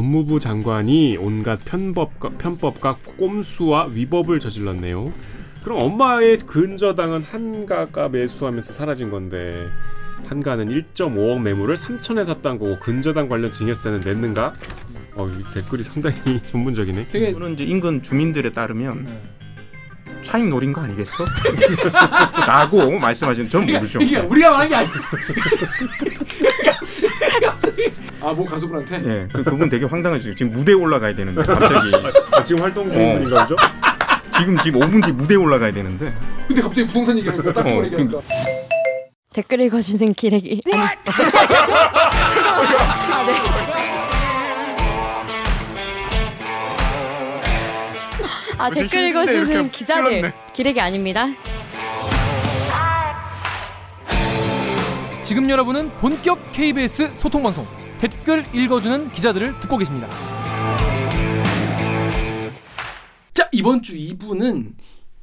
법무부 장관이 온갖 편법과, 편법과 꼼수와 위법을 저질렀네요. 그럼 엄마의 근저당은 한가가 매수하면서 사라진 건데 한가는 1.5억 매물을 3천에 샀다는 거고 근저당 관련 증여세는 냈는가? 어, 이 댓글이 상당히 전문적이네. 되게 이거는 이제 인근 주민들에 따르면 네. 차익 노린 거 아니겠어? 라고 말씀하시는 전 모르죠. 이게 우리가 말한 게 아니 야. 아뭐 가수분한테 예, 그 그분 되게 황당하죠. 지금 무대에 올라가야 되는데 갑자기 아, 지금 활동 중인 어. 분인가 보죠? 지금 지금 5분 뒤 무대에 올라가야 되는데 근데 갑자기 부동산 얘기하니까 딱 좋은 어, 얘기하니까 댓글 읽어주는 기레기 아니 아, 네. 아 무슨 댓글 읽어주는 기자들. 기레기 아닙니다 지금 여러분은 본격 KBS 소통 방송 댓글 읽어주는 기자들을 듣고 계십니다. 자 이번 주 2부는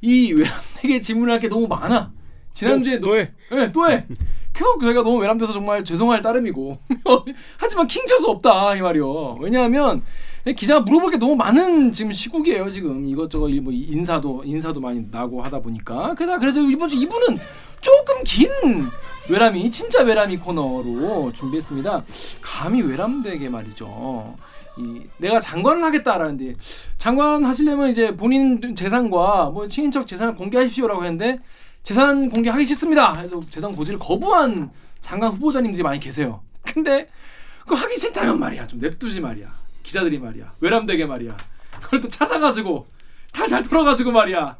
이 외람되게 질문할 게 너무 많아. 지난주에 너, 또 해. 네, 또 해. 계속 저희가 너무 외람돼서 정말 죄송할 따름이고 하지만 킹쳐수 없다 이 말이요. 왜냐하면 기자가 물어볼 게 너무 많은 지금 시국이에요 지금 이것저것 이- 뭐 인사도 인사도 많이 나고 하다 보니까 그다 그래서 이번 주 2부는 조금 긴 외람이 진짜 외람이 코너로 준비했습니다. 감히 외람되게 말이죠. 이 내가 장관을 하겠다라는데 장관 하시려면 이제 본인 재산과 뭐 친인척 재산을 공개하십시오라고 했는데 재산 공개하기 싫습니다. 해서 재산 고지를 거부한 장관 후보자님들이 많이 계세요. 근데 그거 하기 싫다면 말이야 좀 냅두지 말이야 기자들이 말이야 외람되게 말이야 그걸 또 찾아가지고 탈탈 털어가지고 말이야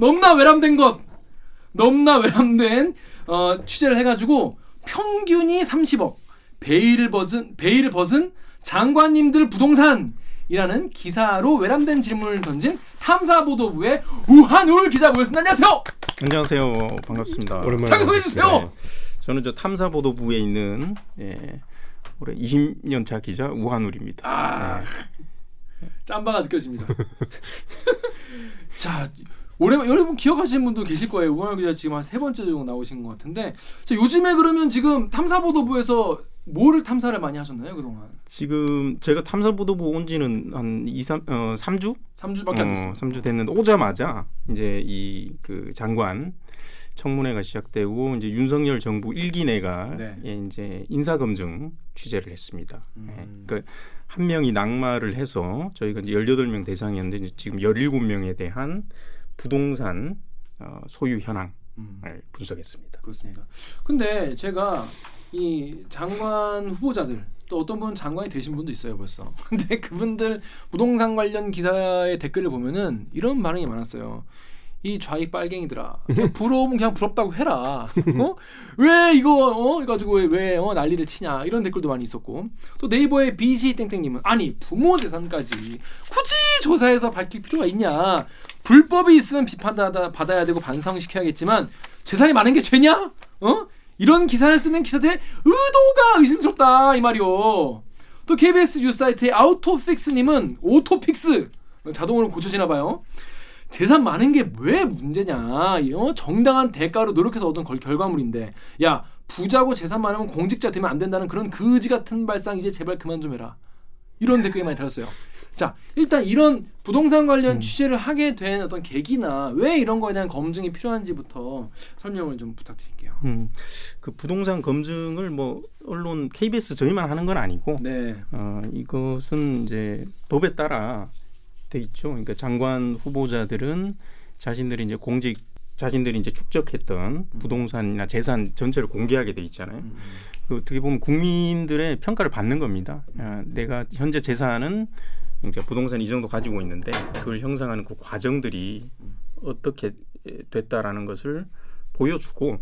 넘나 외람된 것 넘나 외람된 어, 취재를 해가지고 평균이 30억 베일을 벗은 베일을 벗은 장관님들 부동산이라는 기사로 외람된 질문을 던진 탐사보도부의 우한울 기자 모였습니다. 안녕하세요. 안녕하세요 반갑습니다. 오랜만에 자기 소개해 주세요. 반갑습니다. 저는 저 탐사보도부에 있는 예, 올해 20년 차 기자 우한울입니다. 아 짬바가 느껴집니다. 자 오랜만 여러분 기억하시는 분도 계실 거예요. 우한울 기자 지금 한 세 번째 정도 나오신 것 같은데 자, 요즘에 그러면 지금 탐사보도부에서 뭐를 탐사를 많이 하셨나요 그동안? 지금 제가 탐사보도부 온 지는 한 2, 3, 어, 3주? 3주밖에 안 됐어요. 3주 됐는데 오자마자 이제 이 그 장관 청문회가 시작되고 이제 윤석열 정부 일기 내가 네. 예, 이제 인사 검증 취재를 했습니다. 음. 예, 그러니까 한 명이 낙마를 해서 저희가 이제 18명 대상이었는데 지금 17명에 대한 부동산 어, 소유 현황을 음. 분석했습니다. 그렇습니다. 근데 제가 이 장관 후보자들 또 어떤 분은 장관이 되신 분도 있어요 벌써. 근데 그분들 부동산 관련 기사의 댓글을 보면은 이런 반응이 많았어요. 이 좌익 빨갱이들아 부러우면 그냥 부럽다고 해라 어? 왜 이거 어? 가지고 왜, 왜 어? 난리를 치냐 이런 댓글도 많이 있었고 또 네이버의 BC 땡땡님은 아니 부모 재산까지 굳이 조사해서 밝힐 필요가 있냐 불법이 있으면 비판받아 받아야 되고 반성시켜야겠지만 재산이 많은 게 죄냐 어? 이런 기사를 쓰는 기사들의 의도가 의심스럽다 이 말이요 또 KBS 뉴스 사이트의 아우토픽스님은 오토픽스 자동으로 고쳐지나 봐요 재산 많은 게 왜 문제냐? 이, 어? 정당한 대가로 노력해서 얻은 걸, 결과물인데, 야 부자고 재산 많으면 공직자 되면 안 된다는 그런 거지 같은 발상 이제 제발 그만 좀 해라. 이런 댓글이 많이 들었어요. 자, 일단 이런 부동산 관련 취재를 하게 된 어떤 계기나 왜 이런 거에 대한 검증이 필요한지부터 설명을 좀 부탁드릴게요. 음, 그 부동산 검증을 뭐 언론 KBS 저희만 하는 건 아니고 네, 어, 이것은 이제 법에 따라 돼 있죠. 그러니까 장관 후보자들은 자신들이 이제 공직 자신들이 이제 축적했던 부동산이나 재산 전체를 공개하게 돼 있잖아요. 음. 그 어떻게 보면 국민들의 평가를 받는 겁니다. 아, 내가 현재 재산은 이제 부동산 이 정도 가지고 있는데 그걸 형성하는 그 과정들이 어떻게 됐다라는 것을 보여주고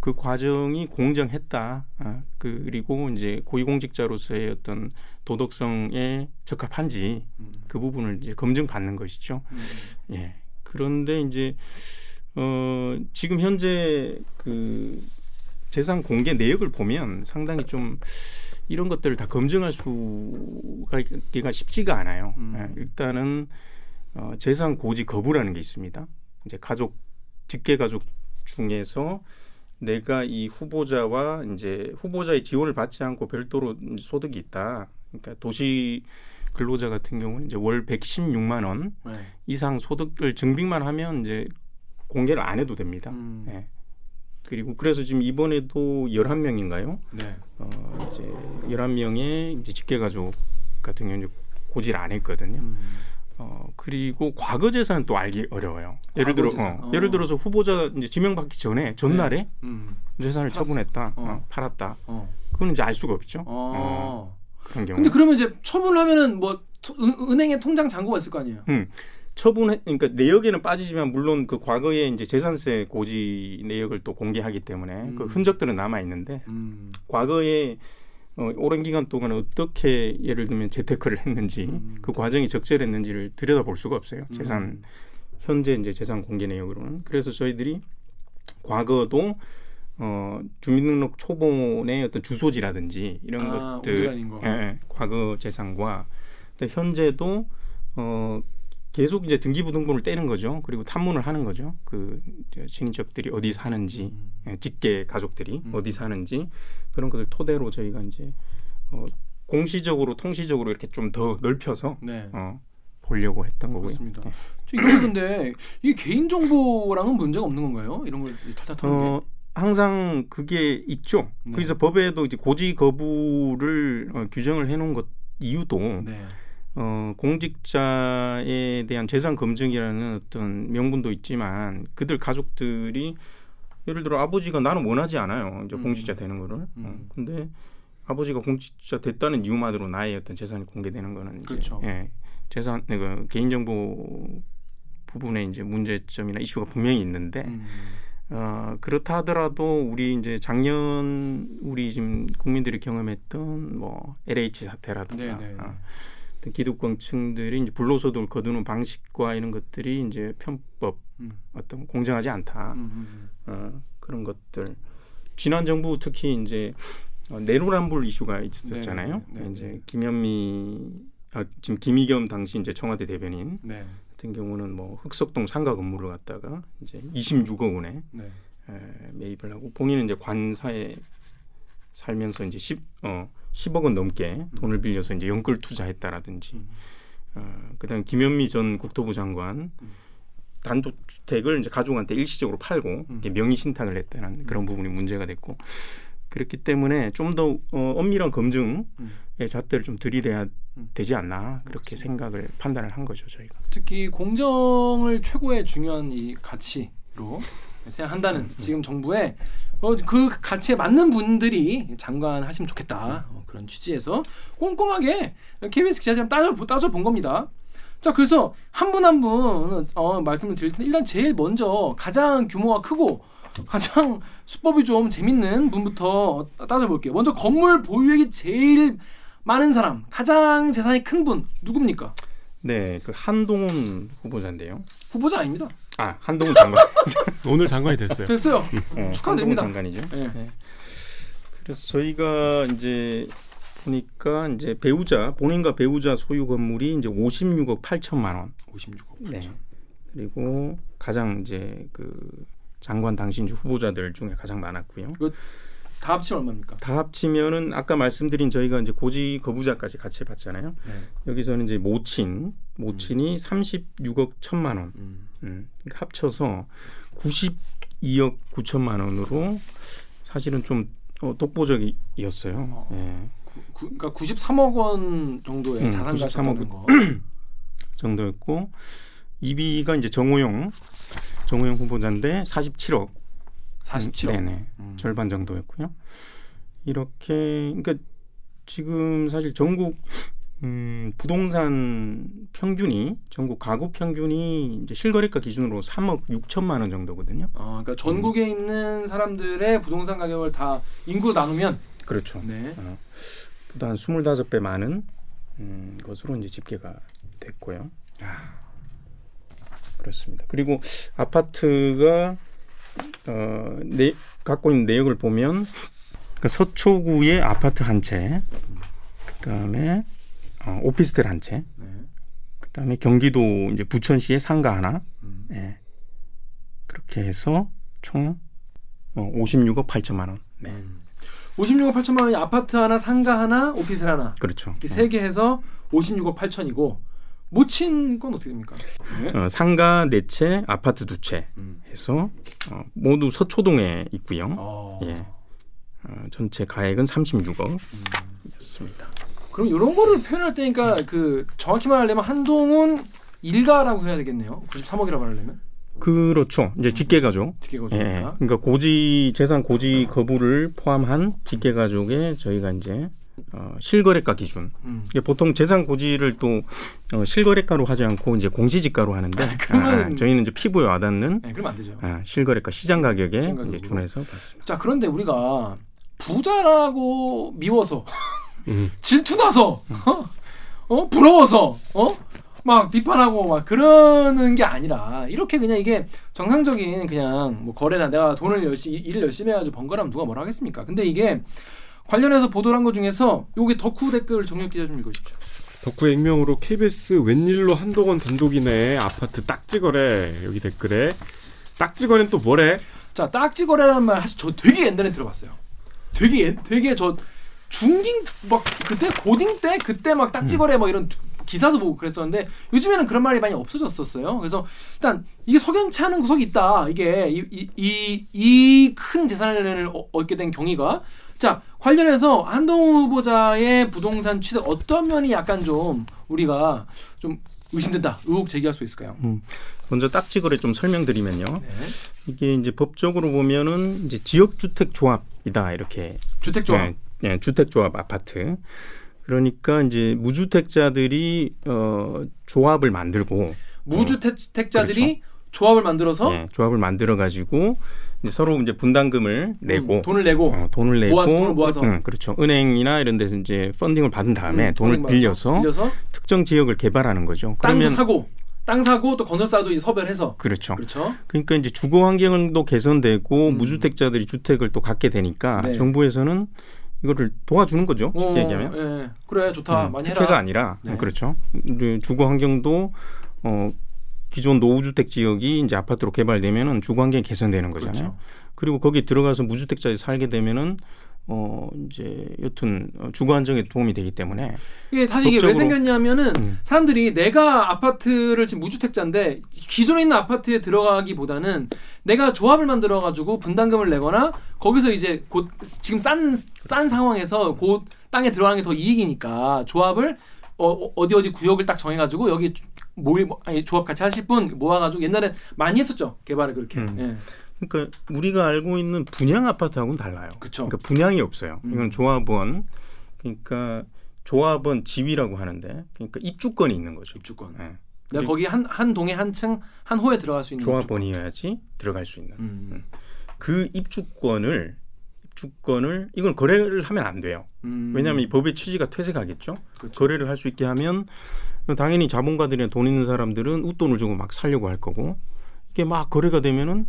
그 과정이 공정했다. 아, 그리고 이제 고위공직자로서의 어떤 도덕성에 적합한지 음. 그 부분을 이제 검증받는 것이죠. 음. 예. 그런데 이제 어 지금 현재 그 재산 공개 내역을 보면 상당히 좀 이런 것들을 다 검증할 수가 기가 쉽지가 않아요. 음. 예, 일단은 어, 재산 고지 거부라는 게 있습니다. 이제 가족 직계 가족 중에서 내가 이 후보자와 이제 후보자의 지원을 받지 않고 별도로 소득이 있다. 그러니까 도시 근로자 같은 경우는 이제 월 116만 원 네. 이상 소득을 증빙만 하면 이제 공개를 안 해도 됩니다. 음. 예. 그리고 그래서 지금 이번에도 11명인가요? 네. 어, 이제 11명의 이제 직계 가족 같은 경우는 이제 고지를 안 했거든요. 음. 어, 그리고 과거 재산은 또 알기 어려워요. 예를 들어 재산. 어, 어. 예를 들어서 후보자 이제 지명받기 전에 전날에 음. 재산을 팔았어. 처분했다. 어. 어, 팔았다. 어. 그건 이제 알 수가 없죠. 어. 어, 그런 경우. 근데 그러면 이제 처분하면은 뭐 토- 은, 은행에 통장 잔고가 있을 거 아니에요. 처분해 그러니까 내역에는 빠지지만 물론 그 과거에 이제 재산세 고지 내역을 또 공개하기 때문에 그 음. 흔적들은 남아 있는데 음. 과거에 어, 오랜 기간 동안 어떻게 예를 들면 재테크를 했는지 음. 그 과정이 적절했는지를 들여다볼 수가 없어요. 음. 재산 현재 이제 재산 공개 내역으로는 그래서 저희들이 과거도 어, 주민등록 초본의 어떤 주소지라든지 이런 아, 것들. 예, 예, 과거 재산과 근데 현재도 어, 계속 이제 등기부등본을 떼는 거죠. 그리고 탐문을 하는 거죠. 그 친인척들이 어디 사는지, 음. 예, 직계 가족들이 음. 어디 사는지 그런 것들 토대로 저희가 이제 어, 공시적으로 통시적으로 이렇게 좀 더 넓혀서 네. 어, 보려고 했던 거고요. 그렇습니다. 예. 저 이게 근데 이게 개인 정보랑은 문제가 없는 건가요? 이런 걸 게. 어, 항상 그게 있죠. 네. 그래서 법에도 이제 고지 거부를 어, 규정을 해놓은 것 이유도 네. 어, 공직자에 대한 재산 검증이라는 어떤 명분도 있지만 그들 가족들이 예를 들어 아버지가 나는 원하지 않아요. 이제 음. 공직자 되는 거를. 어, 음. 근데 아버지가 공직자 됐다는 이유만으로 나의 어떤 재산이 공개되는 거는 이제 그렇죠. 예, 재산 그 개인 정보 부분에 이제 문제점이나 이슈가 분명히 있는데 음. 어, 그렇다 하더라도 우리 이제 작년 우리 지금 국민들이 경험했던 뭐 LH 사태라든가 네, 네. 어, 기득권층들이 이제 불로소득을 거두는 방식과 이런 것들이 이제 편법 음. 어떤 공정하지 않다 음, 음, 어, 그런 것들 지난 정부 특히 이제 어, 내로남불 이슈가 있었잖아요. 네, 네, 네. 이제 김현미 아, 지금 김희겸 당시 이제 청와대 대변인 음. 네. 같은 경우는 뭐 흑석동 상가 건물을 갖다가 이제 26억 원에 네. 에, 매입을 하고 본인은 이제 관사에 살면서 이제 10, 어, 10억 원 넘게 돈을 빌려서 이제 연끌 투자했다라든지 음. 어, 그다음 김현미 전 국토부 장관 음. 단독주택을 이제 가족한테 일시적으로 팔고 음. 명의 신탁을 했다는 그런 부분이 문제가 됐고 그렇기 때문에 좀더 어, 엄밀한 검증의 음. 잣대를 좀 들이대야 음. 되지 않나 그렇게 그렇습니다. 생각을 판단을 한 거죠 저희가. 특히 공정을 최고의 중요한 이 가치로 생각한다는 음. 지금 정부의 어, 그 가치에 맞는 분들이 장관 하시면 좋겠다 어, 그런 취지에서 꼼꼼하게 KBS 기자들이 따져 따져 본 겁니다. 자 그래서 한분 한 분 어, 말씀을 드릴 텐데 일단 제일 먼저 가장 규모가 크고 가장 수법이 좀 재밌는 분부터 따져볼게요. 먼저 건물 보유액이 제일 많은 사람, 가장 재산이 큰 분 누굽니까? 네, 그 한동훈 후보자인데요. 후보자 아닙니다. 아 한동훈 장관. 오늘 장관이 됐어요. 됐어요. 어, 축하드립니다. 한동훈 장관이죠. 네. 그래서 저희가 이제 보니까 이제 배우자 본인과 배우자 소유 건물이 이제 56억 8천만 원. 56억. 네. 그리고 가장 이제 그 장관 당신주 후보자들 중에 가장 많았고요. 다 합치면 얼마입니까? 다 합치면은 아까 말씀드린 저희가 이제 고지 거부자까지 같이 봤잖아요. 네. 여기서는 이제 모친 모친이 36억 1천만 원. 음. 음, 그러니까 합쳐서 92억 9천만 원으로 사실은 좀 어, 독보적이었어요. 어. 예. 구, 그러니까 93억 원 정도의 음, 자산 93억 가졌다는 거. 정도였고 2위가 이제 정호영 정호영 후보자인데 47억 47억. 네네 음. 절반 정도였고요. 이렇게 그러니까 지금 사실 전국 음, 부동산 평균이 전국 가구 평균이 이제 실거래가 기준으로 3억 6천만 원 정도거든요. 어, 그러니까 전국에 음. 있는 사람들의 부동산 가격을 다 인구 나누면 그렇죠. 네. 어, 보다 한 25배 많은 음, 것으로 이제 집계가 됐고요. 그렇습니다. 그리고 아파트가 어, 내, 갖고 있는 내역을 보면 그 서초구의 아파트 한 채, 그다음에 어, 오피스텔 한 채, 네. 그다음에 경기도 이제 부천시의 상가 하나, 음. 예. 그렇게 해서 총 어, 56억 8천만 원. 네. 음. 56억 8천만 원이 아파트 하나, 상가 하나, 오피스텔 하나 그렇죠. 이렇게 세 개 해서 56억 8천이고 못 친 건 어떻게 됩니까? 네. 어, 상가 네 채, 아파트 두 채 음. 해서 어, 모두 서초동에 있고요. 어. 예. 어, 전체 가액은 36억이었습니다. 그럼 이런 거를 표현할 때니까 그 정확히 말하려면 한동훈 일가라고 해야 되겠네요. 93억이라고 말하려면 그렇죠. 이제 직계가족. 직계 예, 거주니까. 그러니까 고지 재산 고지 거부를 포함한 직계가족에 저희가 이제 어, 실거래가 기준. 음. 이게 보통 재산 고지를 또 어, 실거래가로 하지 않고 이제 공시지가로 하는데 그러면- 아, 저희는 이제 피부에 와닿는 네, 그러면 안 되죠. 아, 실거래가 시장 가격에 이제. 준해서 받습니다. 자 그런데 우리가 부자라고 미워서 음. 질투 나서 어? 어? 부러워서 어? 막 비판하고 막 그러는 게 아니라 이렇게 그냥 이게 정상적인 그냥 뭐 거래나 내가 돈을 열심히 일을 열심히 해가지고 번 거라면 누가 뭐라 하겠습니까? 근데 이게 관련해서 보도를 한 것 중에서 요게 덕후 댓글 정력 기자 좀 읽어주십시오. 덕후의 익명으로 KBS 웬일로 한동원 단독이네 아파트 딱지거래 여기 댓글에 딱지거래는 또 뭐래? 자 딱지거래라는 말 사실 저 되게 옛날에 들어봤어요. 되게 옛- 되게 저 중딩 막 그때 고딩 때 그때 막 딱지거래 막 이런 기사도 보고 그랬었는데 요즘에는 그런 말이 많이 없어졌었어요. 그래서 일단 이게 석연치 않은 구석이 있다. 이게 이이큰 재산을 어- 얻게 된 경위가 자 관련해서 한동훈 후보자의 부동산 취득 어떤 면이 약간 좀 우리가 좀 의심된다 의혹 제기할 수 있을까요? 먼저 딱지거래 좀 설명드리면요. 네. 이게 이제 법적으로 보면은 이제 지역 주택 조합이다 이렇게 주택 조합 예, 예, 주택 조합 아파트. 그러니까 이제 무주택자들이 어, 조합을 만들고 무주택자들이 조합을 만들어서 예, 조합을 만들어 가지고 이제 서로 이제 분담금을 내고 음, 돈을 내고 어, 돈을 내고 모아서 돈을 모아서. 응, 그렇죠. 은행이나 이런 데서 이제 펀딩을 받은 다음에 음, 돈을 빌려서 빌려서 특정 지역을 개발하는 거죠. 그러면 사고 땅 사고 또 건설사도 이제 섭외를 해서 그렇죠. 그렇죠. 그러니까 이제 주거 환경도 개선되고 음. 무주택자들이 주택을 또 갖게 되니까 네. 정부에서는 이거를 도와주는 거죠. 쉽게 어, 얘기하면. 예. 그래 좋다 음, 많이 특혜가 해라. 아니라 네. 그렇죠. 이제 주거 환경도 어 기존 노후주택 지역이 이제 아파트로 개발되면은 주거 환경이 개선되는 거잖아요. 그렇죠. 그리고 거기 들어가서 무주택자들이 살게 되면은 어 이제 여튼 어, 주거 안정에 도움이 되기 때문에 이게 사실 이게 왜 생겼냐면은 음. 사람들이 내가 아파트를 지금 무주택자인데 기존에 있는 아파트에 들어가기보다는 내가 조합을 만들어 가지고 분담금을 내거나 거기서 이제 곧 지금 싼 싼 상황에서 곧 땅에 들어가는 게 더 이익이니까 조합을 어, 어, 어디 어디 구역을 딱 정해 가지고 여기 모이 뭐, 아니 조합 같이 하실 분 모아 가지고 옛날에 많이 했었죠. 개발을 그렇게. 음. 예. 그러니까 우리가 알고 있는 분양 아파트하고는 달라요. 그쵸. 그러니까 분양이 없어요. 음. 이건 조합원 그러니까 조합원 지위라고 하는데 그러니까 입주권이 있는 거죠. 입주권. 예. 내가 거기 한 한 동에 한 층 한 호에 들어갈 수 있는 조합원이어야지 들어갈 수 있는. 입주권. 음. 그 입주권을 입주권을 이건 거래를 하면 안 돼요. 음. 왜냐하면 이 법의 취지가 퇴색하겠죠. 그렇죠. 거래를 할 수 있게 하면 당연히 자본가들이나 돈 있는 사람들은 웃돈을 주고 막 살려고 할 거고 이게 막 거래가 되면은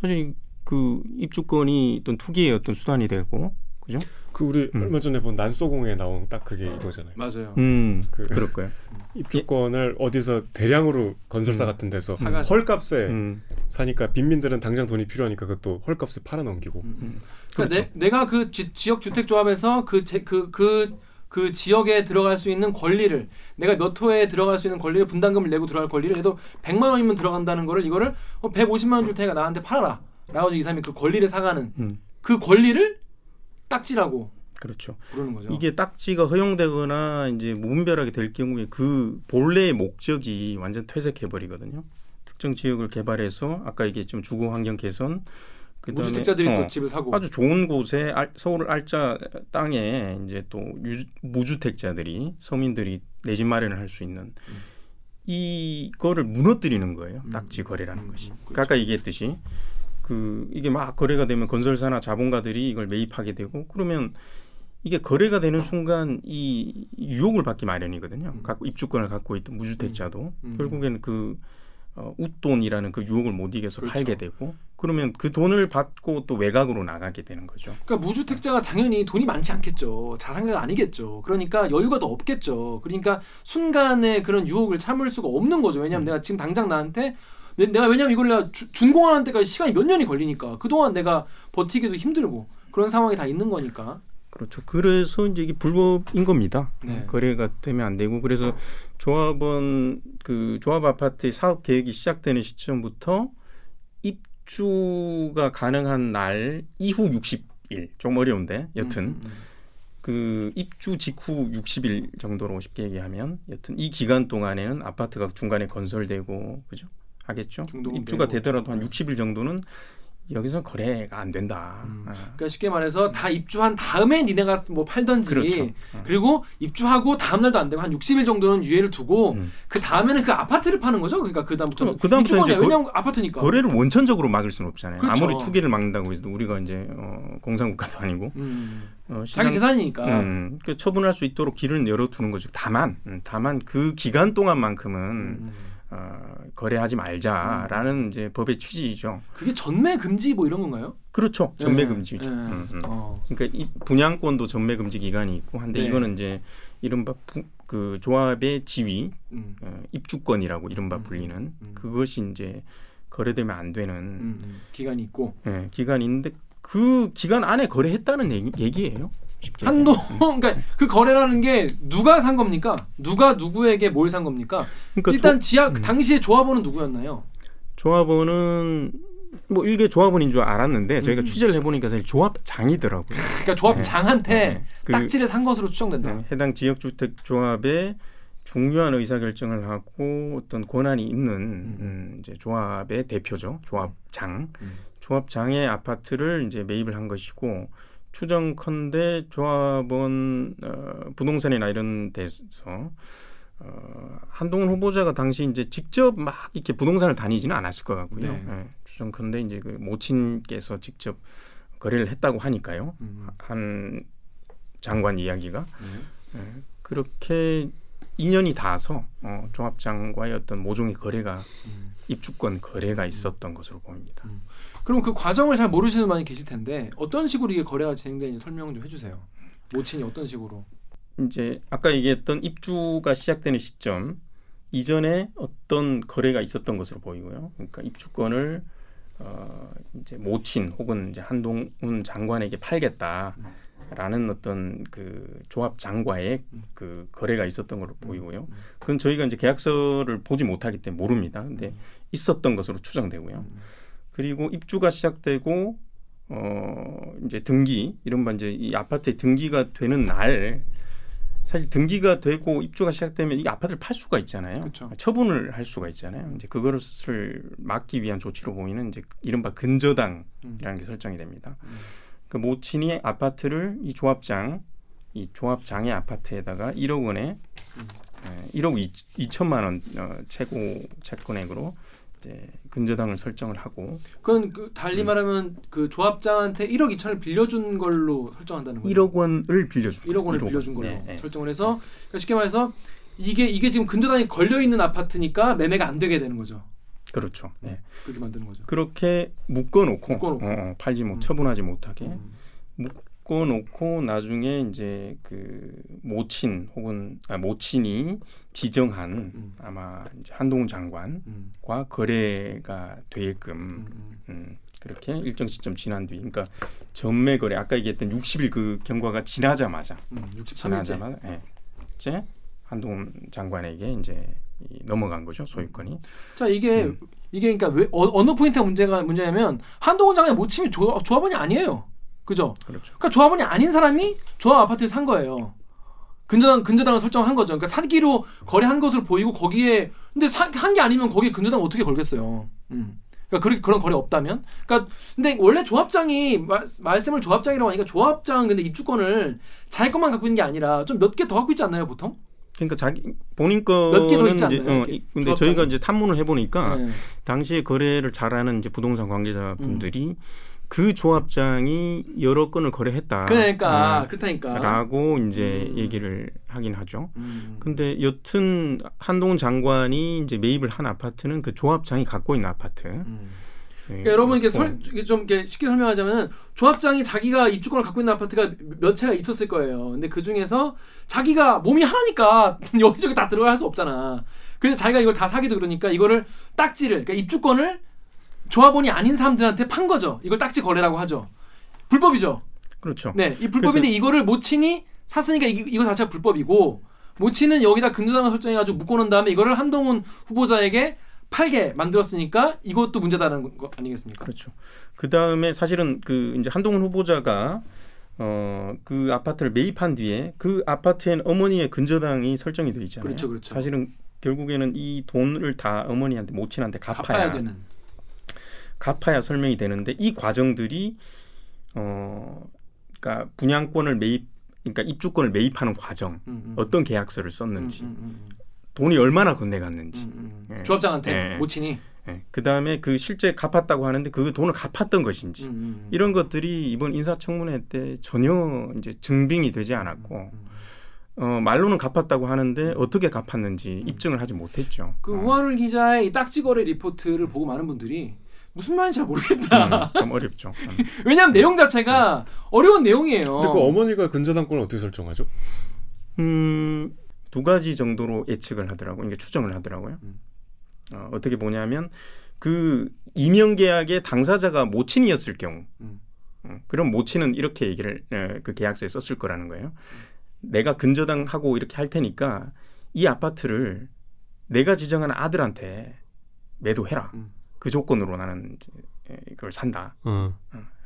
사실 그 입주권이 어떤 투기의 어떤 수단이 되고 그죠? 그 우리 음. 얼마 전에 본 난소공에 나온 딱 그게 이거잖아요. 맞아요. 음 그- 그럴 거예요. 입주권을 어디서 대량으로 건설사 음. 같은 데서 사가지고. 헐값에 음. 사니까 빈민들은 당장 돈이 필요하니까 그것도 헐값에 팔아 넘기고 음. 그러니까 그렇죠. 내, 내가 그 지, 지역 주택 조합에서 그 그 그 그 지역에 들어갈 수 있는 권리를 내가 몇 호에 들어갈 수 있는 권리를 분담금을 내고 들어갈 권리를 해도 100만 원이면 들어간다는 거를 이거를 어, 150만 원 줄 테니까 나한테 팔아라. 라고 이 사람이 그 권리를 사가는 음. 그 권리를 딱지라고 그렇죠. 부르는 거죠. 이게 딱지가 허용되거나 이제 무분별하게 될 경우에 그 본래의 목적이 완전 퇴색해 버리거든요. 특정 지역을 개발해서 아까 얘기했지만 주거 환경 개선 무주택자들이 어, 또 집을 사고 아주 좋은 곳에 알, 서울 알짜 땅에 이제 또 유, 무주택자들이 서민들이 내 집 마련을 할 수 있는 음. 이거를 무너뜨리는 거예요. 음. 딱지 거래라는 음, 것이. 그렇죠. 그러니까 아까 얘기했듯이 그 이게 막 거래가 되면 건설사나 자본가들이 이걸 매입하게 되고 그러면 이게 거래가 되는 순간 이 유혹을 받기 마련이거든요. 음. 갖고 입주권을 갖고 있던 무주택자도 음. 결국에는 그 어, 웃돈이라는 그 유혹을 못 이겨서 그렇죠. 팔게 되고 그러면 그 돈을 받고 또 외곽으로 나가게 되는 거죠. 그러니까 무주택자가 당연히 돈이 많지 않겠죠. 자산가가 아니겠죠. 그러니까 여유가 더 없겠죠. 그러니까 순간에 그런 유혹을 참을 수가 없는 거죠. 왜냐하면 음. 내가 지금 당장 나한테 내- 내가 왜냐면 이걸 내가 주- 준공하는 데까지 시간이 몇 년이 걸리니까 그동안 내가 버티기도 힘들고 그런 상황이 다 있는 거니까. 그렇죠. 그래서 이제 이게 불법인 겁니다. 네. 거래가 되면 안 되고 그래서 조합원 그 조합 아파트의 사업 계획이 시작되는 시점부터 입주가 가능한 날 이후 60일 좀 어려운데 여튼 음, 음, 그 입주 직후 60일 정도로 쉽게 얘기하면 여튼 이 기간 동안에는 아파트가 중간에 건설되고 그죠 하겠죠. 입주가. 되더라도 한 60일 정도는 여기서 거래가 안 된다. 음. 아, 그러니까 쉽게 말해서 다 입주한 다음에 니네가 뭐 팔던지 그렇죠. 어. 그리고 입주하고 다음 날도 안 되고 한 60일 정도는 유예를 두고 음. 그 다음에는 그 아파트를 파는 거죠. 그러니까 그 다음부터 그- 그다음부터 이제 거- 왜냐면 아파트니까. 거래를 원천적으로 막을 수는 없잖아요. 그렇죠. 아무리 투기를 막는다고 해도 우리가 이제 어, 공산국가도 아니고 음. 어, 자기 시장- 재산이니까. 음, 그 처분할 수 있도록 길을 열어두는 거죠. 다만, 음, 다만 그 기간 동안만큼은 음. 어, 거래하지 말자라는 이제 법의 취지이죠. 그게 전매 금지 뭐 이런 건가요? 그렇죠. 전매 예, 금지죠. 예. 음, 음. 어. 그러니까 이 분양권도 전매 금지 기간이 있고 한데 네. 이거는 이제 이른바 부, 그 조합의 지위 음. 어, 입주권이라고 이른바 음, 불리는 음. 그것이 이제 거래되면 안 되는 음, 음. 기간이 있고 예, 기간이 있는데 그 기간 안에 거래했다는 얘기, 얘기예요. 얘기하면. 그러니까 그 거래라는 게 누가 산 겁니까? 누가 누구에게 뭘 산 겁니까? 그러니까 일단 조, 지하 음. 당시에 조합원은 누구였나요? 조합원은 뭐 일개 조합원인 줄 알았는데 저희가 음. 취재를 해보니까 사실 조합장이더라고요. 그러니까 조합장한테 네. 그, 딱지를 산 것으로 추정된다. 네, 해당 지역주택 조합에 중요한 의사결정을 하고 어떤 권한이 있는 음, 이제 조합의 대표죠. 조합장. 음. 조합장의 아파트를 이제 매입을 한 것이고 추정컨대 조합원 어, 부동산이나 이런 데서 어, 한동훈 후보자가 당시 이제 직접 막 이렇게 부동산을 다니지는 않았을 것 같고요. 네. 예, 추정컨대 이제 그 모친께서 직접 거래를 했다고 하니까요. 음. 한 장관 이야기가 음. 예, 그렇게 인연이 닿아서 어, 조합장과의 어떤 모종의 거래가 음. 입주권 거래가 있었던 것으로 보입니다. 그럼 그 과정을 잘 모르시는 분이 계실 텐데 어떤 식으로 이게 거래가 진행되는지 설명 좀 해주세요. 모친이 어떤 식으로? 이제 아까 얘기했던 입주가 시작되는 시점 이전에 어떤 거래가 있었던 것으로 보이고요. 그러니까 입주권을 어, 이제 모친 혹은 이제 한동훈 장관에게 팔겠다라는 어떤 그 조합 장과의 그 거래가 있었던 걸로 보이고요. 그건 저희가 이제 계약서를 보지 못하기 때문에 모릅니다. 근데 있었던 것으로 추정되고요. 그리고 입주가 시작되고 어 이제 등기 이른바 이제 이 아파트의 등기가 되는 날 사실 등기가 되고 입주가 시작되면 이 아파트를 팔 수가 있잖아요. 그렇죠. 처분을 할 수가 있잖아요. 이제 그것을 막기 위한 조치로 보이는 이제 이른바 근저당이라는 음. 게 설정이 됩니다. 음. 그 모친이 아파트를 이 조합장 이 조합장의 아파트에다가 1억 원에 음. 에, 1억 2, 2천만 원 어, 최고 채권액으로 이제 근저당을 설정을 하고 그건 그 달리 음. 말하면 그 조합장한테 1억 2천을 빌려준 걸로 설정한다는 거죠. 1억 원을 빌려준 1억 원을 거죠. 빌려준 걸로 네, 네. 설정을 해서 그러니까 쉽게 말해서 이게 이게 지금 근저당이 걸려 있는 아파트니까 매매가 안 되게 되는 거죠. 그렇죠. 네. 그렇게 만드는 거죠. 그렇게 묶어놓고, 묶어놓고. 어, 어, 팔지 못 음. 처분하지 못하게 음. 묶어놓고 나중에 이제 그 모친 혹은 아, 모친이 지정한 음. 아마 이제 한동훈 장관과 음. 거래가 되게끔 음. 음. 음, 그렇게 일정 시점 지난 뒤, 그러니까 전매 거래 아까 얘기했던 60일 그 경과가 지나자마자 음. 63일째. 지나자마자 예, 이제 한동훈 장관에게 이제 이 넘어간 거죠 소유권이. 자 이게 음. 이게 그러니까 왜 어, 어느 포인트가 문제가 문제냐면 한동훈 못 치면 조, 조합원이 아니에요. 그죠? 그렇죠. 그러니까 조합원이 아닌 사람이 조합 아파트를 산 거예요. 근저당 근저당을 설정한 거죠. 그러니까 사기로 거래한 것으로 보이고 거기에 근데 한 게 아니면 거기에 근저당 어떻게 걸겠어요. 음. 그러니까 그런 거래 없다면. 그러니까 근데 원래 조합장이 말, 말씀을 조합장이라고 하니까 조합장 근데 입주권을 자기 것만 갖고 있는 게 아니라 좀 몇 개 더 갖고 있지 않나요 보통? 그러니까 자기 본인 몇개더 거는 있지 이제 않나요? 어, 이- 근데 조합장이? 저희가 이제 탐문을 해보니까 네. 당시에 거래를 잘하는 이제 부동산 관계자분들이 음. 그 조합장이 여러 건을 거래했다. 그러니까 어, 그렇다니까. 라고 이제 음. 얘기를 하긴 하죠. 음. 근데 여튼 한동훈 장관이 이제 매입을 한 아파트는 그 조합장이 갖고 있는 아파트. 음. 예, 그러니까 여러분 이게 그렇고. 설, 이게 좀 이렇게 쉽게 설명하자면은 조합장이 자기가 입주권을 갖고 있는 아파트가 몇 채가 있었을 거예요. 근데 그 중에서 자기가 몸이 하나니까 여기저기 다 들어갈 수 없잖아. 그래서 자기가 이걸 다 사기도 그러니까 이거를 딱지를 그러니까 입주권을 조합원이 아닌 사람들한테 판 거죠. 이걸 딱지 거래라고 하죠. 불법이죠. 그렇죠. 네, 이 불법인데 이거를 모친이 샀으니까 이, 이거 자체가 불법이고 모친은 여기다 근저당을 설정해가지고 묶어놓은 다음에 이거를 한동훈 후보자에게 팔게 만들었으니까 이것도 문제다라는 거 아니겠습니까? 그렇죠. 그 다음에 사실은 그 이제 한동훈 후보자가 어 그 아파트를 매입한 뒤에 그 아파트엔 어머니의 근저당이 설정이 돼 있잖아요. 그렇죠, 그렇죠. 사실은 결국에는 이 돈을 다 어머니한테 모친한테 갚아야 갚아야 되는. 갚아야 설명이 되는데 이 과정들이 어 그러니까 분양권을 매입 그러니까 입주권을 매입하는 과정 음, 음. 어떤 계약서를 썼는지 음, 음, 음, 돈이 얼마나 건네갔는지. 예. 조합장한테 예. 모친이. 그 다음에 그 실제 갚았다고 하는데 그 돈을 갚았던 것인지 음, 음, 이런 것들이 이번 인사청문회 때 전혀 이제 증빙이 되지 않았고 음. 어, 말로는 갚았다고 하는데 어떻게 갚았는지 음. 입증을 하지 못했죠. 그 어, 우한울 기자의 이 딱지거래 리포트를 보고 많은 분들이 무슨 말인지 잘 모르겠다. 음, 좀 어렵죠. 음. 왜냐하면 내용 자체가 어려운 내용이에요. 근데 그 어머니가 근저당권을 어떻게 설정하죠? 음, 두 가지 정도로 예측을 하더라고요. 이게 추정을 하더라고요. 음. 어, 어떻게 보냐면 그 이명 계약의 당사자가 모친이었을 경우, 음. 어, 그럼 모친은 이렇게 얘기를 에, 그 계약서에 썼을 거라는 거예요. 내가 근저당하고 이렇게 할 테니까 이 아파트를 내가 지정한 아들한테 매도해라. 음. 그 조건으로 나는 에, 이걸 산다. 어.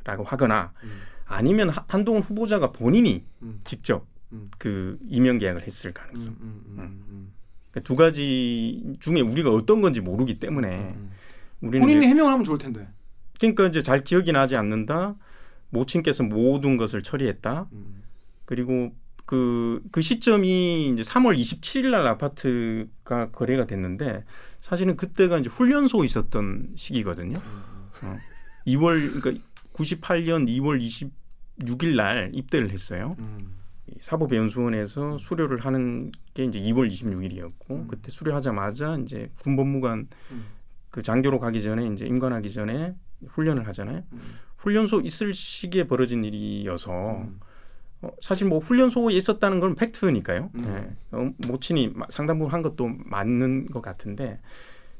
라고 하거나 음. 아니면 하- 한동훈 후보자가 본인이 음. 직접 음. 그 이명 계약을 했을 음, 가능성. 음, 음, 음, 그러니까 두 가지 중에 우리가 어떤 건지 모르기 때문에 음. 우리는 본인이 이제, 해명을 하면 좋을 텐데. 그러니까 이제 잘 기억이 나지 않는다. 모친께서 모든 것을 처리했다. 음. 그리고 그, 그 시점이 이제 3월 27일 날 아파트가 거래가 됐는데 사실은 그때가 이제 훈련소 있었던 시기거든요. 어. 2월 그러니까 98년 2월 26일 날 입대를 했어요. 음. 이 사법연수원에서 수료를 하는 게 이제 2월 26일이었고 음. 그때 수료하자마자 이제 군법무관 음. 그 장교로 가기 전에 이제 임관하기 전에 훈련을 하잖아요. 음. 훈련소 있을 시기에 벌어진 일이어서 음. 어, 사실 뭐 훈련소에 있었다는 건 팩트니까요. 음. 예. 어, 모친이 마- 상당 부분 한 것도 맞는 것 같은데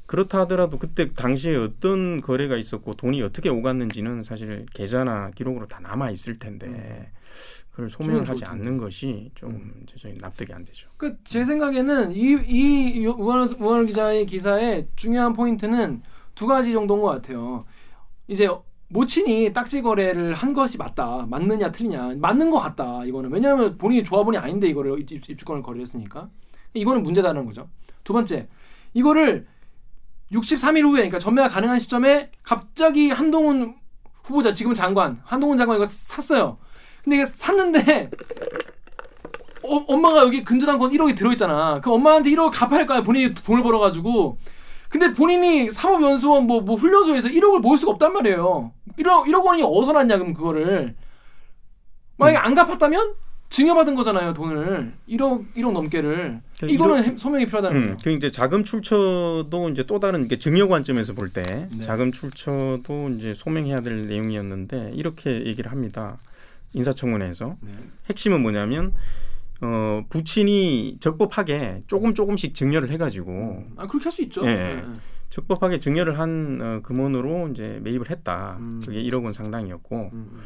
그렇다 하더라도 그때 당시에 어떤 거래가 있었고 돈이 어떻게 오갔는지는 사실 계좌나 기록으로 다 남아 있을 텐데 그걸 소명을 좋을 하지 텐데. 않는 것이 좀 음. 저희 납득이 안 되죠. 그 제 생각에는 이이 우한울 기자의 기사의 중요한 포인트는 두 가지 정도인 것 같아요. 이제 모친이 딱지 거래를 한 것이 맞다, 맞느냐 틀리냐, 맞는 것 같다. 이거는 왜냐하면 본인이 조합원이 아닌데 이거를 입- 입주권을 거래했으니까 이거는 문제다는 거죠. 두 번째, 이거를 63일 후에, 그러니까 전매가 가능한 시점에 갑자기 한동훈 후보자 지금 장관, 한동훈 장관 이거 샀어요. 근데 이게 샀는데 어, 엄마가 여기 근저당권 1억이 들어있잖아. 그 엄마한테 1억 갚아야 할 거야. 본인이 돈을 벌어가지고. 근데 본인이 사법연수원 뭐, 뭐 훈련소에서 1억을 모을 수가 없단 말이에요. 1억, 1억 원이 어디서 났냐, 그럼 그거를. 만약에 안 갚았다면 증여받은 거잖아요, 돈을. 1억, 1억 넘게를. 그 이거는 해- 소명이 필요하다는 음, 거예요. 그 이제 자금 출처도 이제 또 다른 게 증여 관점에서 볼때 네. 자금 출처도 이제 소명해야 될 내용이었는데 이렇게 얘기를 합니다. 인사청문회에서 네. 핵심은 뭐냐면 어, 부친이 적법하게 조금 조금씩 증여를 해가지고 아, 그렇게 할 수 있죠. 예. 네. 적법하게 증여를 한 어, 금원으로 이제 매입을 했다. 음. 그게 1억 원 상당이었고 음, 음.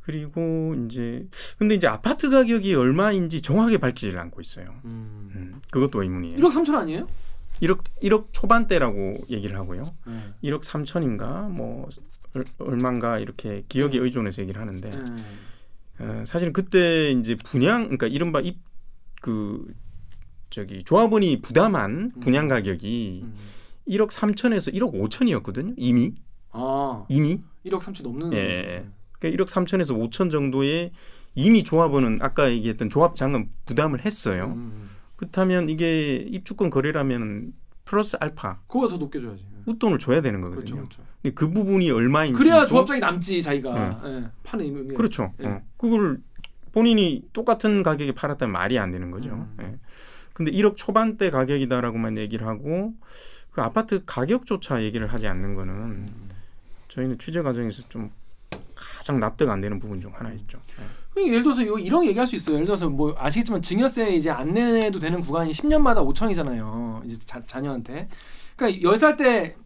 그리고 이제 근데 이제 아파트 가격이 얼마인지 정확하게 밝히질 않고 있어요. 음. 음, 그것도 의문이에요. 1억 3천 아니에요? 1억 1억 초반대라고 얘기를 하고요. 네. 1억 3천인가 뭐 얼- 얼마인가 이렇게 기억에 의존해서 얘기를 하는데 네. 어, 사실은 그때 이제 분양 그러니까 이른바 입그 저기 조합원이 부담한 분양 가격이 음. 1억 3천에서 1억 5천이었거든요. 이미 아, 이미 1억 3천 넘는. 예. 그러니까 1억 3천에서 5천 정도의 이미 조합원은 아까 얘기했던 조합장은 부담을 했어요. 음. 그렇다면 이게 입주권 거래라면 플러스 알파 그거가 더 높게 줘야지. 웃돈을 줘야 되는 그렇죠, 거거든요. 그렇죠. 근데 그 부분이 얼마인지 그래야 또- 조합장이 남지 자기가 예, 파는 의미. 그렇죠. 예. 어. 그걸 본인이 똑같은 가격에 팔았다면 말이 안 되는 거죠. 음. 예. 근데 1억 초반대 가격이다라고만 얘기를 하고 그 아파트 가격조차 얘기를 하지 않는 거는 음. 저희는 취재 과정에서 좀 가장 납득 안 되는 부분 중 하나였죠. 예. 그러니까 예를 들어서 이거 이런 얘기할 수 있어요. 예를 들어서 뭐 아시겠지만 증여세 이제 안 내도 되는 구간이 10년마다 5천이잖아요. 이제 자, 자녀한테. 그러니까 10살 때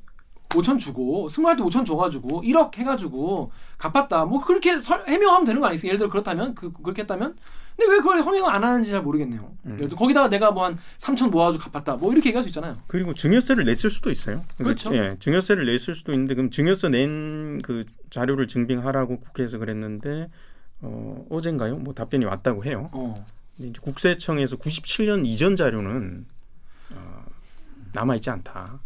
5천 주고 승마할 때 5천 줘가지고 1억 해가지고 갚았다. 뭐 그렇게 설, 해명하면 되는 거 아니겠어요? 예를 들어 그렇다면 그 그렇게 했다면 근데 왜 그걸 해명을 안 하는지 잘 모르겠네요. 음. 예를 들어 거기다가 내가 뭐 한 3천 모아가지고 갚았다. 뭐 이렇게 얘기할 수 있잖아요. 그리고 증여세를 냈을 수도 있어요. 그렇죠. 예, 증여세를 냈을 수도 있는데 그럼 증여세 낸 그 자료를 증빙하라고 국회에서 그랬는데 어, 어젠가요? 뭐 답변이 왔다고 해요. 어. 국세청에서 97년 이전 자료는 어, 남아 있지 않다.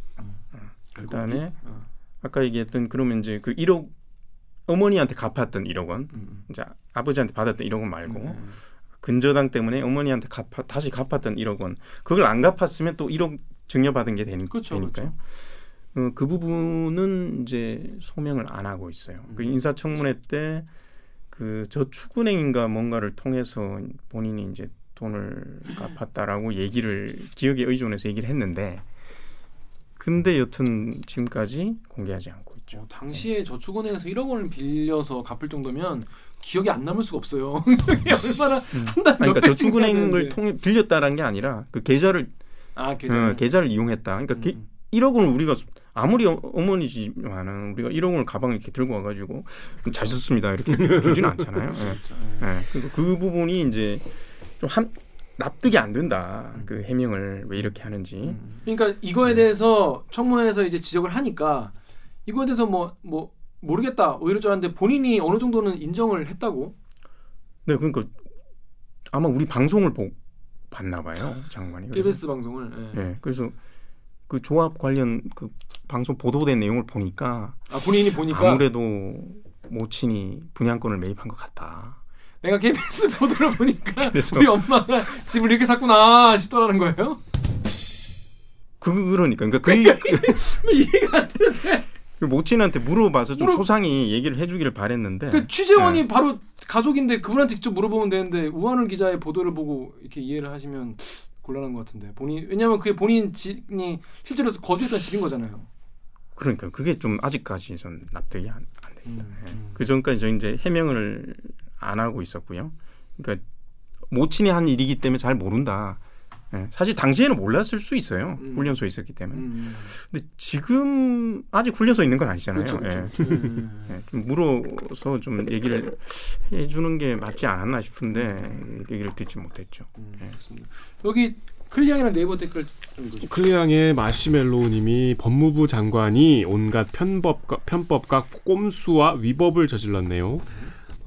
그다음에 어. 아까 얘기했던 그러면 이제 그 1억 어머니한테 갚았던 1억 원, 음, 이제 아버지한테 받았던 1억 원 말고 음. 근저당 때문에 어머니한테 갚아, 다시 갚았던 1억 원, 그걸 안 갚았으면 또 1억 증여받은 게 되니, 그렇죠, 되니까요. 어, 그 부분은 이제 소명을 안 하고 있어요. 그 음. 인사청문회 때 그 저축은행인가 뭔가를 통해서 본인이 이제 돈을 갚았다라고 얘기를 기억에 의존해서 얘기를 했는데 근데 여튼 지금까지 공개하지 않고 있죠. 어, 당시에 저축은행에서 1억 원을 빌려서 갚을 정도면 기억이 안 남을 수가 없어요. 얼마나 한 달에 아니, 몇 그러니까 저축은행을. 통해 빌렸다라는 게 아니라 그 계좌를 아 계좌. 어, 계좌를 이용했다. 그러니까 게- 음. 1억 원을 우리가 아무리 어, 어머니지만은 우리가 1억 원을 가방에 이렇게 들고 와가지고 잘 썼습니다 이렇게 주지는 않잖아요. 예. 그렇죠. 예. 그리고 그 부분이 이제 좀 한, 납득이 안 된다. 그 해명을 왜 이렇게 하는지. 음. 그러니까 이거에 네. 대해서 청문회에서 이제 지적을 하니까 이거에 대해서 뭐뭐 모르겠다 뭐 이럴 줄 알았는데 본인이 어느 정도는 인정을 했다고. 네, 그러니까 아마 우리 방송을 보, 봤나 봐요 장관이. 그래서, KBS 방송을. 예. 예, 그래서 그 조합 관련 그 방송 보도된 내용을 보니까 아 본인이 보니까 아무래도 모친이 분양권을 매입한 것 같다. 내가 KBS 보도를 보니까 우리 엄마가 집을 이렇게 샀구나 싶더라는 거예요. 그 그러니까 그러니까 그, 이해가 안 돼. 그 모친한테 물어봐서 좀 물어- 소상히 얘기를 해주기를 바랬는데. 그 취재원이 네. 바로 가족인데 그분한테 직접 물어보면 되는데 우한울 기자의 보도를 보고 이렇게 이해를 하시면 곤란한 것 같은데 본인 왜냐하면 그게 본인 집이 실제로 거주했던 집인 거잖아요. 그러니까 그게 좀 아직까지 좀 납득이 안, 안 됩니다. 음, 예. 음. 그 전까지 저 이제 해명을 안 하고 있었고요. 그러니까 모친이 한 일이기 때문에 잘 모른다. 예. 사실 당시에는 몰랐을 수 있어요. 음. 훈련소에 있었기 때문에. 음. 근데 지금 아직 훈련소에 있는 건 아니잖아요. 그렇죠, 그렇죠. 예. 음. 예. 좀 물어서 좀 얘기를 해주는 게 맞지 않았나 싶은데 얘기를 듣지 못했죠. 음, 좋습니다. 여기 클리앙이랑 네이버 댓글. 클리앙의 마시멜로우님이 법무부 장관이 온갖 편법과, 편법과 꼼수와 위법을 저질렀네요.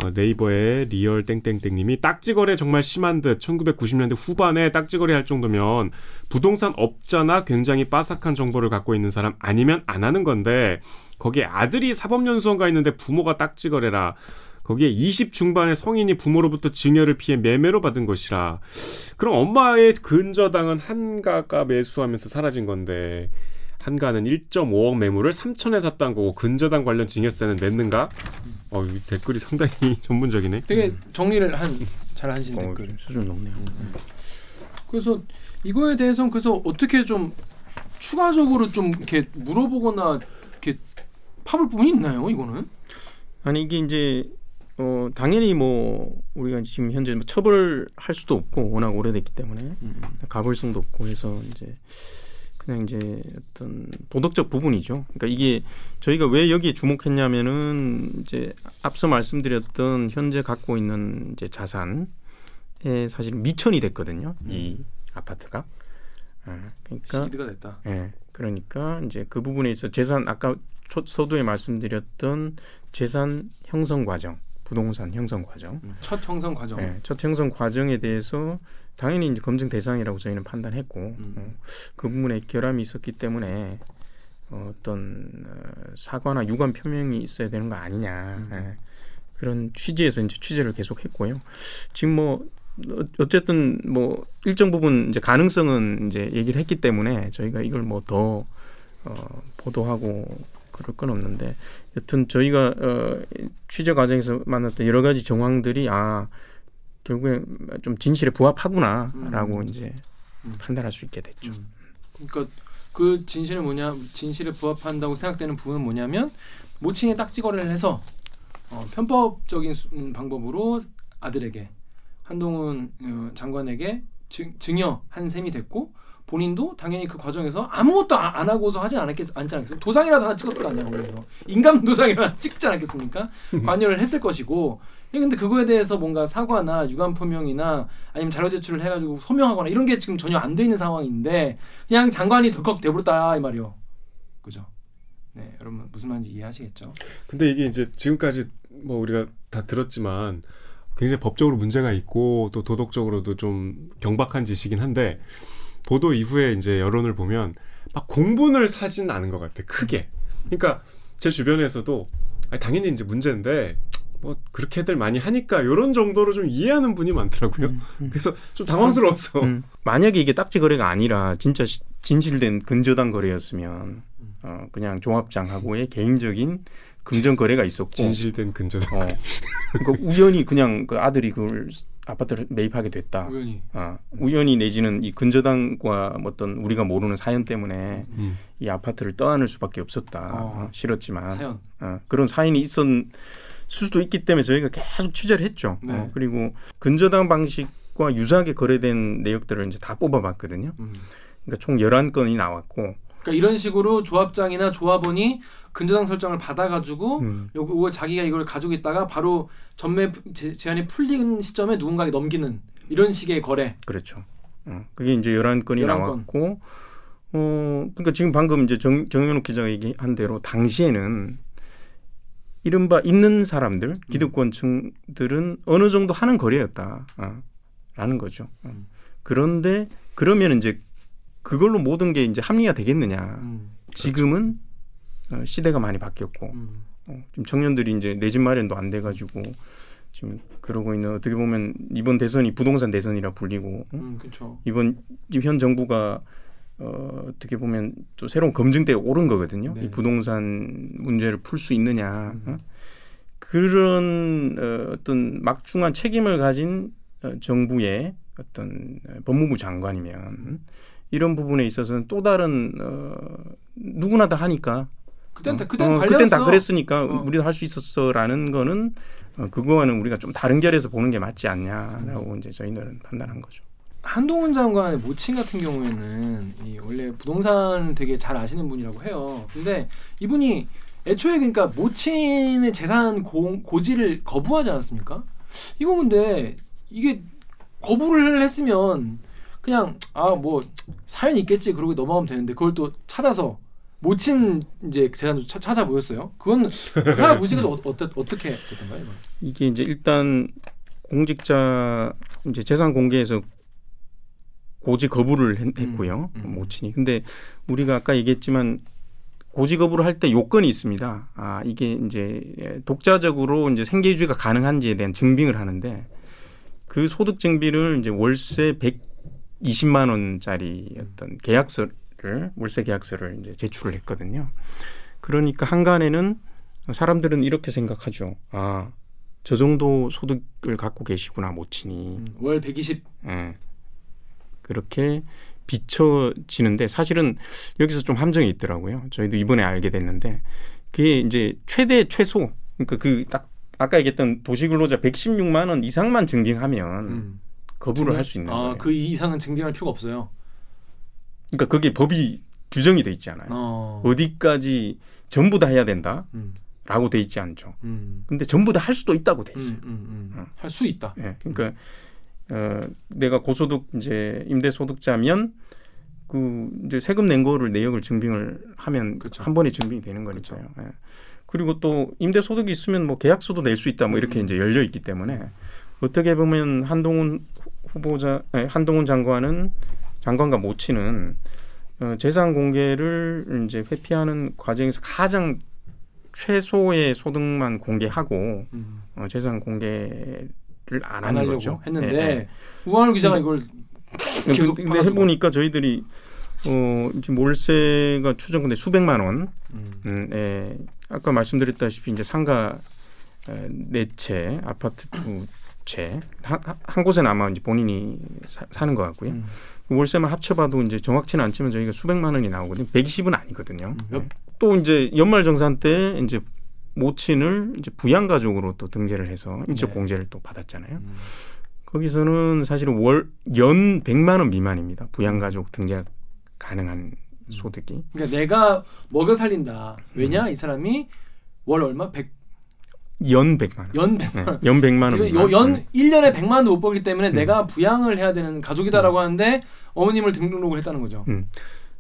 어, 네이버의 리얼 땡땡땡님이 딱지거래 정말 심한 듯 1990년대 후반에 딱지거래 할 정도면 부동산 업자나 굉장히 빠삭한 정보를 갖고 있는 사람 아니면 안 하는 건데 거기에 아들이 사법연수원 가 있는데 부모가 딱지거래라 거기에 20 중반의 성인이 부모로부터 증여를 피해 매매로 받은 것이라 그럼 엄마의 근저당은 한가가 매수하면서 사라진 건데 한가는 1.5억 매물을 3천에 샀다는 거고 근저당 관련 증여세는 냈는가? 어, 이 댓글이 상당히 전문적이네. 되게 정리를 한 잘 하신 어, 댓글. 수준 높네요. 그래서 이거에 대해서는 그래서 어떻게 좀 추가적으로 좀 이렇게 물어보거나 이렇게 파볼 부분이 있나요? 이거는? 아니 이게 이제 어 당연히 뭐 우리가 지금 현재 뭐 처벌할 수도 없고 워낙 오래됐기 때문에 음. 가벌성도 없고 해서 이제 그냥 이제 어떤 도덕적 부분이죠. 그러니까 이게 저희가 왜 여기에 주목했냐면은 이제 앞서 말씀드렸던 현재 갖고 있는 이제 자산에 사실 미천이 됐거든요. 이 아파트가. 예, 그러니까 시드가 됐다. 예. 그러니까 이제 그 부분에 있어 재산 아까 초, 서두에 말씀드렸던 재산 형성 과정, 부동산 형성 과정, 음, 첫 형성 과정. 예, 첫 형성 과정에 대해서 당연히 이제 검증 대상이라고 저희는 판단했고 음. 어, 그 부분에 결함이 있었기 때문에 어, 어떤 어, 사과나 유감 표명이 있어야 되는 거 아니냐 음. 예, 그런 취지에서 이제 취재를 계속했고요. 지금 뭐 어- 어쨌든 뭐 일정 부분 이제 가능성은 이제 얘기를 했기 때문에 저희가 이걸 뭐더 어, 보도하고 그럴 건 없는데 여튼 저희가 어, 취재 과정에서 만났던 여러 가지 정황들이 아 결국에 좀 진실에 부합하구나라고 음. 이제 음. 판단할 수 있게 됐죠. 음. 그러니까 그 진실은 뭐냐? 진실에 부합한다고 생각되는 부분은 뭐냐면 모친이 딱지거래를 해서 어, 편법적인 수- 음, 방법으로 아들에게 한동훈 어, 장관에게 증, 증여한 셈이 됐고 본인도 당연히 그 과정에서 아무것도 아- 안 하고서 하진 않았겠 않지 않겠습니까? 도장이라도 하나 찍었을 거 아니야 그래서 인감 도장이라도 찍지 않았겠습니까? 관여를 했을 것이고 예, 근데 그거에 대해서 뭔가 사과나 유감 표명이나 아니면 자료 제출을 해가지고 소명하거나 이런 게 지금 전혀 안 돼 있는 상황인데 그냥 장관이 덜컥 돼버렸다 이 말이요. 그죠? 네, 여러분 무슨 말인지 이해하시겠죠? 근데 이게 이제 지금까지 뭐 우리가 다 들었지만 굉장히 법적으로 문제가 있고 또 도덕적으로도 좀 경박한 짓이긴 한데 보도 이후에 이제 여론을 보면 막 공분을 사진 않은 것 같아 크게. 그러니까 제 주변에서도 아니, 당연히 이제 문제인데 뭐 그렇게들 많이 하니까 이런 정도로 좀 이해하는 분이 많더라고요. 그래서 좀 당황스러웠어. 음. 만약에 이게 딱지 거래가 아니라 진짜 시- 진실된 근저당 거래였으면 어, 그냥 종합장하고의 개인적인 금전 거래가 있었고 진실된 근저당. 어, 그러니까 우연히 그냥 그 아들이 그걸 아파트를 매입하게 됐다. 우연히. 어, 우연히 내지는 이 근저당과 뭐 어떤 우리가 모르는 사연 때문에 음. 이 아파트를 떠안을 수밖에 없었다. 어. 어, 싫었지만 사연. 어, 그런 사연이 있었 수도 있기 때문에 저희가 계속 취재를 했죠. 네. 어, 그리고 근저당 방식과 유사하게 거래된 내역들을 이제 다 뽑아봤거든요. 음. 그러니까 총 11건이 나왔고 그러니까 이런 식으로 조합장이나 조합원이 근저당 설정을 받아가지고 음, 요거 자기가 이걸 가지고 있다가 바로 전매 부- 제, 제한이 풀린 시점에 누군가에게 넘기는 이런 식의 거래. 그렇죠. 어, 그게 이제 11건이 11건. 나왔고 어, 그러니까 지금 방금 이제 정, 정현욱 기자가 얘기한 대로 당시에는 이른바 있는 음. 사람들, 기득권층들은 어느 정도 하는 거래였다. 어, 라는 거죠. 어. 음. 그런데 그러면 이제 그걸로 모든 게 이제 합리화 되겠느냐. 음. 지금은 어, 시대가 많이 바뀌었고 음. 어, 지금 청년들이 이제 내 집 마련도 안 돼가지고 지금 그러고 있는 어떻게 보면 이번 대선이 부동산 대선이라 불리고 어? 음, 그렇죠. 이번 지금 현 정부가 어, 어떻게 보면 또 새로운 검증대에 오른 거거든요. 네. 이 부동산 문제를 풀 수 있느냐 음. 어? 그런 어, 어떤 막중한 책임을 가진 어, 정부의 어떤 어, 법무부 장관이면 이런 부분에 있어서는 또 다른 어, 누구나 다 하니까 그땐 다 어, 그땐 어. 그땐 다 그랬으니까 어. 우리도 할 수 있었어라는 거는 어, 그거와는 우리가 좀 다른 결에서 보는 게 맞지 않냐라고 음. 이제 저희들은 판단한 거죠. 한동훈 장관의 모친 같은 경우에는 이 원래 부동산 되게 잘 아시는 분이라고 해요. 근데 이분이 애초에 그러니까 모친의 재산 고, 고지를 거부하지 않았습니까? 이거 근데 이게 거부를 했으면 그냥 아 뭐 사연 있겠지 그러고 넘어가면 되는데 그걸 또 찾아서 모친 이제 재산도 차, 찾아 보였어요. 그건 보시가 어, 어떻게 어떻게 됐던가요? 이게 이제 일단 공직자 이제 재산 공개에서 고지 거부를 했, 했고요 음, 음. 모친이. 근데 우리가 아까 얘기했지만 고지 거부를 할 때 요건이 있습니다. 아 이게 이제 독자적으로 이제 생계유지가 가능한지에 대한 증빙을 하는데 그 소득 증비를 이제 월세 120만 원짜리 어떤 계약서를 월세 계약서를 이제 제출을 했거든요. 그러니까 한간에는 사람들은 이렇게 생각하죠. 아, 저 정도 소득을 갖고 계시구나 모친이. 음, 월 120. 예. 그렇게 비춰지는데 사실은 여기서 좀 함정이 있더라고요. 저희도 이번에 알게 됐는데 그게 이제 최대 최소 그러니까 그 딱 아까 얘기했던 도시근로자 116만 원 이상만 증빙하면 음. 거부를 할 수 있는 거예요. 아, 그 이상은 증빙할 필요가 없어요. 그러니까 그게 법이 규정이 돼 있지 않아요. 어. 어디까지 전부 다 해야 된다라고 음. 돼 있지 않죠. 음. 근데 전부 다 할 수도 있다고 돼 있어요. 음, 음, 음. 어. 할수 있다. 예. 그러니까 어, 내가 고소득 이제 임대 소득자면 그 이제 세금 낸 거를 내역을 증빙을 하면 그쵸. 한 번에 증빙이 되는 거니까요. 예. 그리고 또 임대 소득이 있으면 뭐 계약서도 낼 수 있다 뭐 이렇게 음. 이제 열려 있기 때문에 어떻게 보면 한동훈 후보자 아니, 한동훈 장관은 장관과 모친은 어, 재산 공개를 이제 회피하는 과정에서 가장 최소의 소득만 공개하고 음. 어, 재산 공개를 안 안 하는 거죠. 했는데 예, 예. 우한울 기자가 이걸 근데 팔아주고. 해보니까 저희들이 어, 지금 월세가 추정 근데 수백만 원. 음. 음, 예. 아까 말씀드렸다시피 이제 상가 에, 네 채, 아파트 두 채, 한, 한 곳에는 아마 이제 본인이 사, 사는 것 같고요. 음. 월세만 합쳐봐도 이제 정확치는 않지만 저희가 수백만 원이 나오거든요. 120은 아니거든요. 음, 몇- 예. 또 이제 연말 정산 때 이제 모친을 이제 부양 가족으로 또 등재를 해서 인적 네. 공제를 또 받았잖아요. 음. 거기서는 사실은 월 연 100만 원 미만입니다. 부양 가족 등재 가능한 소득이 그러니까 내가 먹여 살린다. 왜냐 이 사람이 월 얼마? 100, 연 100만 원. 연 100만 네, 원. 연 100만 원. 요- 연 1년에 100만 원도 못 벌기 때문에 내가 부양을 해야 되는 가족이다라고 하는데 어머님을 등록을 했다는 거죠. 음.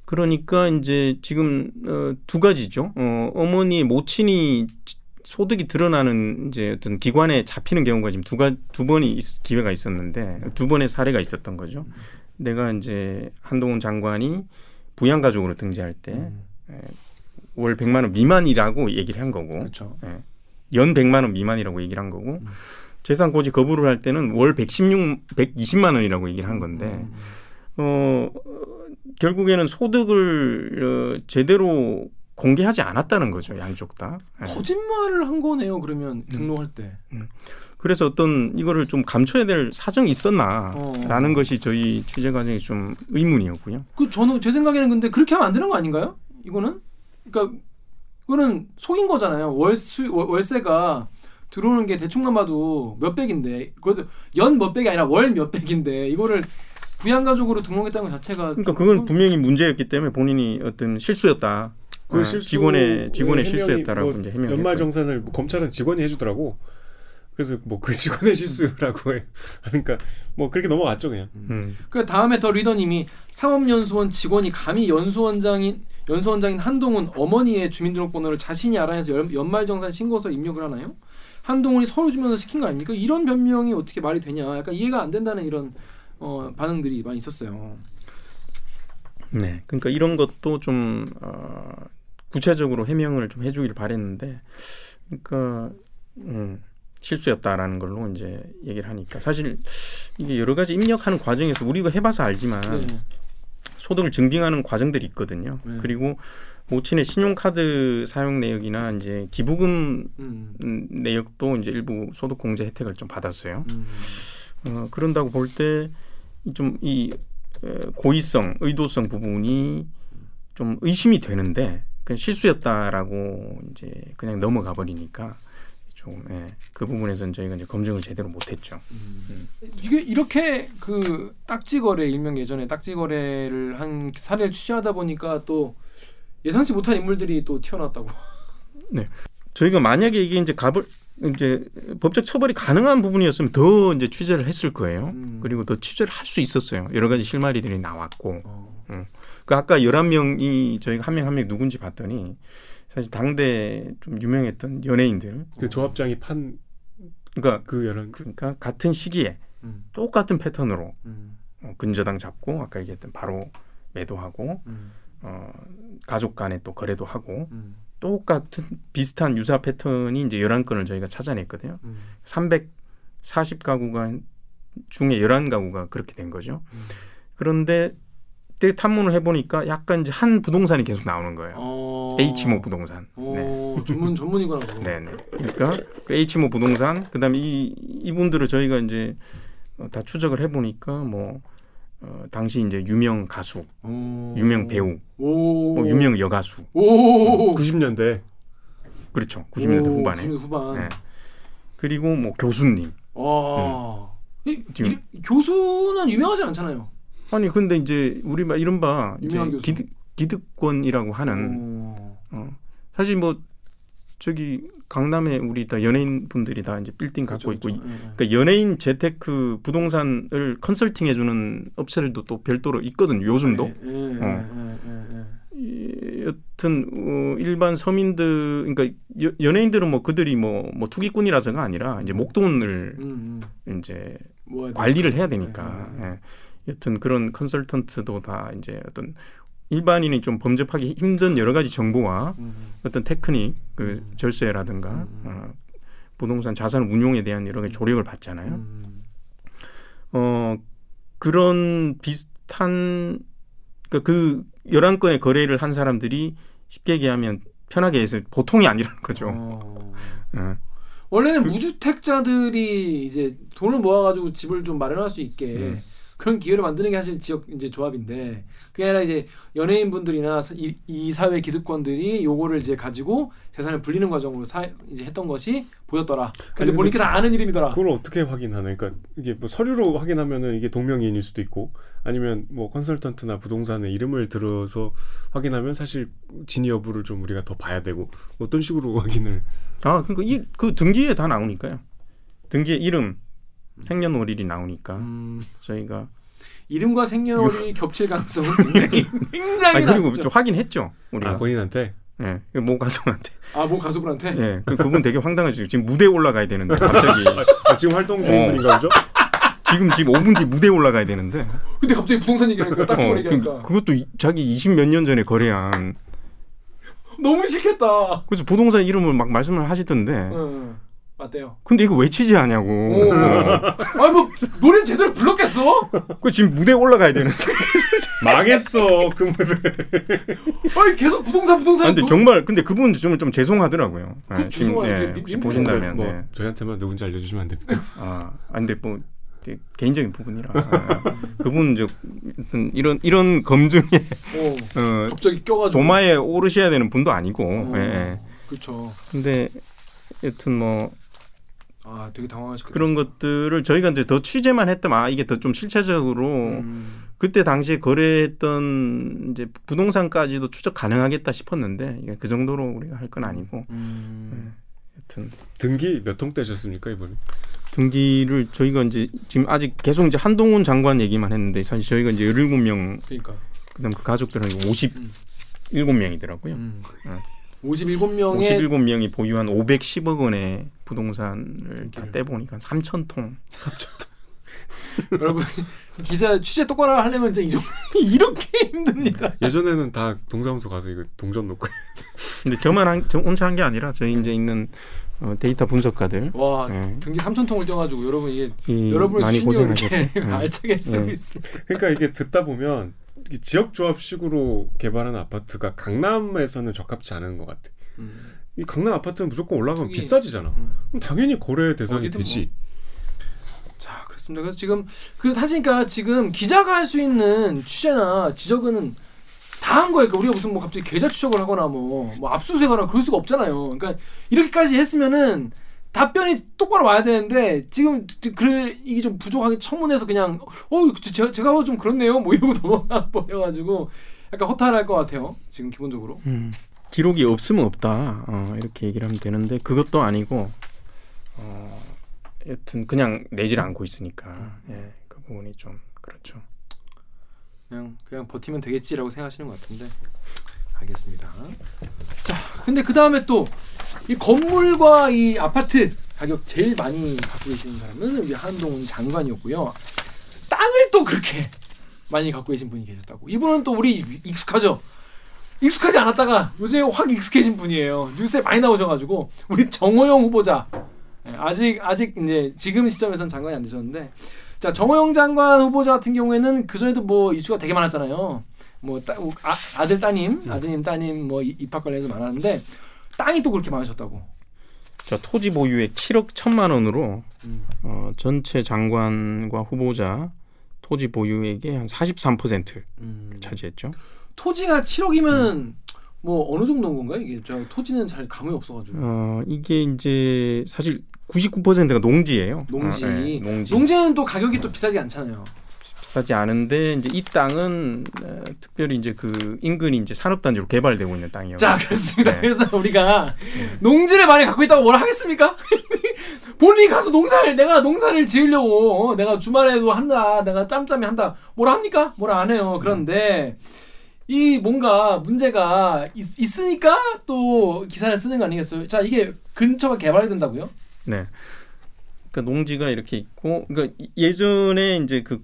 그러니까 이제 지금 어, 두 가지죠. 어, 어머니 모친이 지- 소득이 드러나는 이제 어떤 기관에 잡히는 경우가 지금 두, 가, 두 번이 있- 기회가 있었는데 두 번의 사례가 있었던 거죠. 내가 이제 한동훈 장관이 부양 가족으로 등재할 때월 100만 원 미만이라고 얘기를 한 거고 그렇죠. 연 100만 원 미만이라고 얘기를 한 거고 재산 고지 거부를 할 때는 월 116, 120만 원이라고 얘기를 한 건데 어 결국에는 소득을 어, 제대로 공개하지 않았다는 거죠 양쪽 다. 예. 거짓말을 한 거네요. 그러면 등록할 때. 그래서 어떤 이거를 좀 감춰야 될 사정이 있었나라는 어. 것이 저희 취재 과정이 좀 의문이었고요. 그 저는 제 생각에는 근데 그렇게 하면 안 되는 거 아닌가요? 이거는 그러니까 이거는 속인 거잖아요. 월수 월- 월세가 들어오는 게 대충만 봐도 몇 백인데 그것도 연 몇 백이 아니라 월 몇 백인데 이거를 부양가족으로 등록했다는 것 자체가 그러니까 좀- 그건 분명히 문제였기 때문에 본인이 어떤 실수였다. 그 어, 실수 직원의 직원의 실수였다라고 뭐 이제 해명. 연말 정산을 뭐 검찰은 직원이 해주더라고. 그래서 뭐 그 직원의 실수라고 해. 그러니까 뭐 그렇게 넘어갔죠 그냥. 음. 그 다음에 더 리더님이 상업연수원 직원이 감히 연수원장인 연수원장인 한동훈 어머니의 주민등록번호를 자신이 알아내서 연, 연말정산 신고서 입력을 하나요? 한동훈이 서류 주면서 시킨 거 아닙니까? 이런 변명이 어떻게 말이 되냐? 약간 이해가 안 된다는 이런 어, 반응들이 많이 있었어요. 네, 그러니까 이런 것도 좀 어, 구체적으로 해명을 좀 해주길 바랬는데, 그러니까 음, 실수였다라는 걸로 이제 얘기를 하니까 사실 이게 여러 가지 입력하는 과정에서 우리가 해봐서 알지만 네. 소득을 증빙하는 과정들이 있거든요. 네. 그리고 모친의 신용카드 사용 내역이나 이제 기부금 음. 음, 내역도 이제 일부 소득 공제 혜택을 좀 받았어요. 음. 어, 그런다고 볼 때 좀 이 고의성, 의도성 부분이 좀 의심이 되는데 그 실수였다라고 이제 그냥 넘어가 버리니까 좀 예, 그 부분에서는 저희가 이제 검증을 제대로 못했죠. 이게 이렇게 그 딱지 거래 일명 예전에 딱지 거래를 한 사례를 취재하다 보니까 또 예상치 못한 인물들이 또 튀어나왔다고. 저희가 만약에 이게 이제 가벌 이제 법적 처벌이 가능한 부분이었으면 더 이제 취재를 했을 거예요. 음. 그리고 더 취재를 할 수 있었어요. 여러 가지 실마리들이 나왔고. 어. 그 아까 11명이 저희가 한 명 한 명 누군지 봤더니 사실 당대 좀 유명했던 연예인들. 그 조합장이 판그 그러니까 여론 그러니까 같은 시기에 음. 똑같은 패턴으로 음. 어, 근저당 잡고 아까 얘기했던 바로 매도하고 음. 어, 가족 간에 또 거래도 하고 음. 똑같은 비슷한 유사 패턴이 이제 11건을 저희가 찾아냈거든요. 음. 340가구가 중에 11가구가 그렇게 된 거죠. 음. 그런데 그때 탐문을 해보니까 약간 이제 한 부동산이 계속 나오는 거예요. 어. H모 부동산. 네. 오, 전문 전문이구나. 네네. 그러니까 그 H모 부동산 그다음에 이 이분들을 저희가 이제 어, 다 추적을 해보니까 뭐 어, 당시 이제 유명 가수, 오. 유명 배우, 오. 뭐 유명 여가수, 오. 90년대 그렇죠. 90년대 오, 후반에. 90년대 후반. 네. 그리고 뭐 교수님. 와. 이, 지금- 이, 교수는 유명하지 않잖아요. 아니 근데 이제 우리 막 이른바 이제. 기득 기득권이라고 하는 오. 어, 사실 뭐 저기 강남에 우리 다 연예인 분들이 다 이제 빌딩 갖고 그렇죠, 있고 그렇죠. 예, 예. 그러니까 연예인 재테크 부동산을 컨설팅 해주는 업체들도 또 별도로 있거든요. 요즘도. 예, 예, 어. 예, 예, 예. 이, 여튼 어, 일반 서민들 그러니까 여, 연예인들은 뭐 그들이 뭐, 뭐 투기꾼이라서가 아니라 이제 목돈을 음, 음. 이제 뭐 관리를 해야 되니까. 네, 네. 예. 여튼 그런 컨설턴트도 다 이제 어떤 일반인이 좀 범접하기 힘든 여러 가지 정보와 음. 어떤 테크닉, 그 음. 절세라든가 음. 어, 부동산 자산 운용에 대한 여러 가지 조력을 받잖아요. 음. 어 그런 비슷한 그러니까 그 11건의 거래를 한 사람들이 쉽게 얘기하면 편하게 해서 보통이 아니라는 거죠. 어. 어. 원래는 무주택자들이 이제 돈을 모아가지고 집을 좀 마련할 수 있게 음. 그런 기회를 만드는 게 사실 지역 이제 조합인데 그게 아니라 이제 연예인 분들이나 이, 이 사회 기득권들이 요거를 이제 가지고 재산을 불리는 과정으로 사, 이제 했던 것이 보였더라. 근데 아니, 보니까 다 아는 이름이더라. 그걸 어떻게 확인하나? 그러니까 이게 뭐 서류로 확인하면은 이게 동명이인일 수도 있고 아니면 뭐 컨설턴트나 부동산의 이름을 들어서 확인하면 사실 진위 여부를 좀 우리가 더 봐야 되고 어떤 식으로 확인을 아 그러니까 이, 그 등기에 다 나오니까요. 등기에 이름, 생년월일이 나오니까 음, 저희가 이름과 생년월일이 겹칠 가능성은 굉장히 굉장히 아니 그리고. 좀 확인했죠 우리가. 아, 본인한테 예, 그모 가수한테. 아, 뭐 가수분한테? 예, 그 그분 되게 황당하죠. 지금 무대 에 올라가야 되는데 갑자기 아, 지금 활동 중인 어. 분인가 보죠? 지금 지금 5분 뒤 무대 에 올라가야 되는데. 근데 갑자기 부동산 얘기하니까 딱 어, 저거 그, 얘기하니까 그 것도 이- 자기 20몇 년 전에 거래한. 너무 싫겠다. 그래서 부동산 이름을 막 말씀을 하시던데. 응, 응. 맞대요. 근데 이거 왜 치지 하냐고. 오. 아니 뭐 노래 제대로 불렀겠어? 그 지금 무대 에 올라가야 되는데. 망했어 그 무대. 아니 계속 부동산 부동산. 아, 근데 노- 정말 근데 그분 좀, 좀 죄송하더라고요. 그 예, 지금 죄송하게 예, 님- 혹시 님 보신다면 뭐 예. 저희한테만 누군지 알려주시면 안 됩니까? 아, 아니, 근데 뭐 개인적인 부분이라 아, 그분 저 무슨 이런 이런 검증에 어, 어, 갑자기 껴가지고. 도마에 오르셔야 되는 분도 아니고. 어. 예, 예. 그렇죠. 근데 여튼 뭐 아 되게 당황하실 그런 것들을 저희가 이제 더 취재만 했다면 아 이게 더 좀 실체적으로 음, 그때 당시에 거래했던 이제 부동산까지도 추적 가능하겠다 싶었는데 이게 그 정도로 우리가 할 건 아니고 음. 여튼 등기 몇 통 떼셨습니까 이번에? 등기를 저희가 이제 지금 아직 계속 이제 한동훈 장관 얘기만 했는데 사실 저희가 이제 17명 그러니까. 그다음 그 가족들은 57명이더라고요. 음. 어. 57명의 57명이 보유한 510억 원의 부동산을 다. 떼보니까 3천 통. 여러분 기자 취재 똑바로 하려면 이제 이 이렇게 힘듭니다. 예전에는 다 동사무소 가서 이거 동전 놓고 근데 저만 한, 저 혼자 한 게 아니라 저희 이제 있는 어, 데이터 분석가들 와 네. 등기 3천 통을 떼가지고 여러분 이게 이 여러분의 많이 이렇게 네. 알차게 쓰고 네. 있습니다. 그러니까 이게 듣다 보면 지역 조합식으로 개발한 아파트가 강남에서는 적합치 않은 것 같아. 음. 이 강남 아파트는 무조건 올라가면 저기- 비싸지잖아. 음. 그럼 당연히 거래 대상이 어디든 뭐. 되지. 자 그렇습니다. 그래서 지금 그 사실니까 지금 기자가 할 수 있는 취재나 지적은 다 한 거예요. 그러니까 우리가 무슨 뭐 갑자기 계좌 추적을 하거나 뭐, 뭐 압수수색하거나 그럴 수가 없잖아요. 그러니까 이렇게까지 했으면은 답변이 똑바로 와야 되는데 지금 그 이게 좀 부족하게 청문회에서 그냥 어 제가 제가 좀 그렇네요. 뭐 이러고 넘어가 버려가지고 약간 허탈할 것 같아요. 지금 기본적으로. 음, 기록이 없으면 없다 어, 이렇게 얘기를 하면 되는데 그것도 아니고 어, 여튼 그냥 내질 않고 있으니까 예, 그 부분이 좀 그렇죠. 그냥 그냥 버티면 되겠지라고 생각하시는 것 같은데 알겠습니다. 자, 근데 그 다음에 또 이 건물과 이 아파트 가격 제일 많이 갖고 계시는 사람은 우리 한동훈 장관이었고요. 땅을 또 그렇게 많이 갖고 계신 분이 계셨다고. 이분은 또 우리 익숙하죠. 익숙하지 않았다가 요새 확 익숙해진 분이에요. 뉴스에 많이 나오셔가지고 우리 정호영 후보자 예, 아직 아직 이제 지금 시점에선 장관이 안 되셨는데 자 정호영 장관 후보자 같은 경우에는 그 전에도 뭐 이슈가 되게 많았잖아요. 뭐 따, 아, 아들 따님 아드님 따님 뭐 이- 입학 관련해서 많았는데 땅이 또 그렇게 많으셨다고. 자, 토지 보유액 7억 1천만 원으로 음. 어, 전체 장관과 후보자 토지 보유액의 한 43%를 음. 차지했죠. 토지가 7억이면 뭐 어느 정도인 건가요? 이게 저 토지는 잘 감이 없어가지고. 어, 이게 이제 사실 99%가 농지예요. 농지. 어, 네, 농지. 농지는 또 가격이 또 비싸지 않잖아요. 비싸지 않은데 이제 이 땅은 어, 특별히 이제 그 인근이 이제 산업단지로 개발되고 있는 땅이에요. 자 그렇습니다. 네. 그래서 우리가 농지를 많이 갖고 있다고 뭐라 하겠습니까? 본인이 가서 농사를 내가 농사를 지으려고 어, 내가 주말에도 한다, 내가 짬짬이 한다, 뭐라 합니까? 뭐라 안 해요. 그런데 이 뭔가 문제가 있, 있으니까 또 기사를 쓰는 거 아니겠어요? 자 이게 근처가 개발이 된다고요? 네. 그러니까 농지가 이렇게 있고 그러니까 예전에 이제 그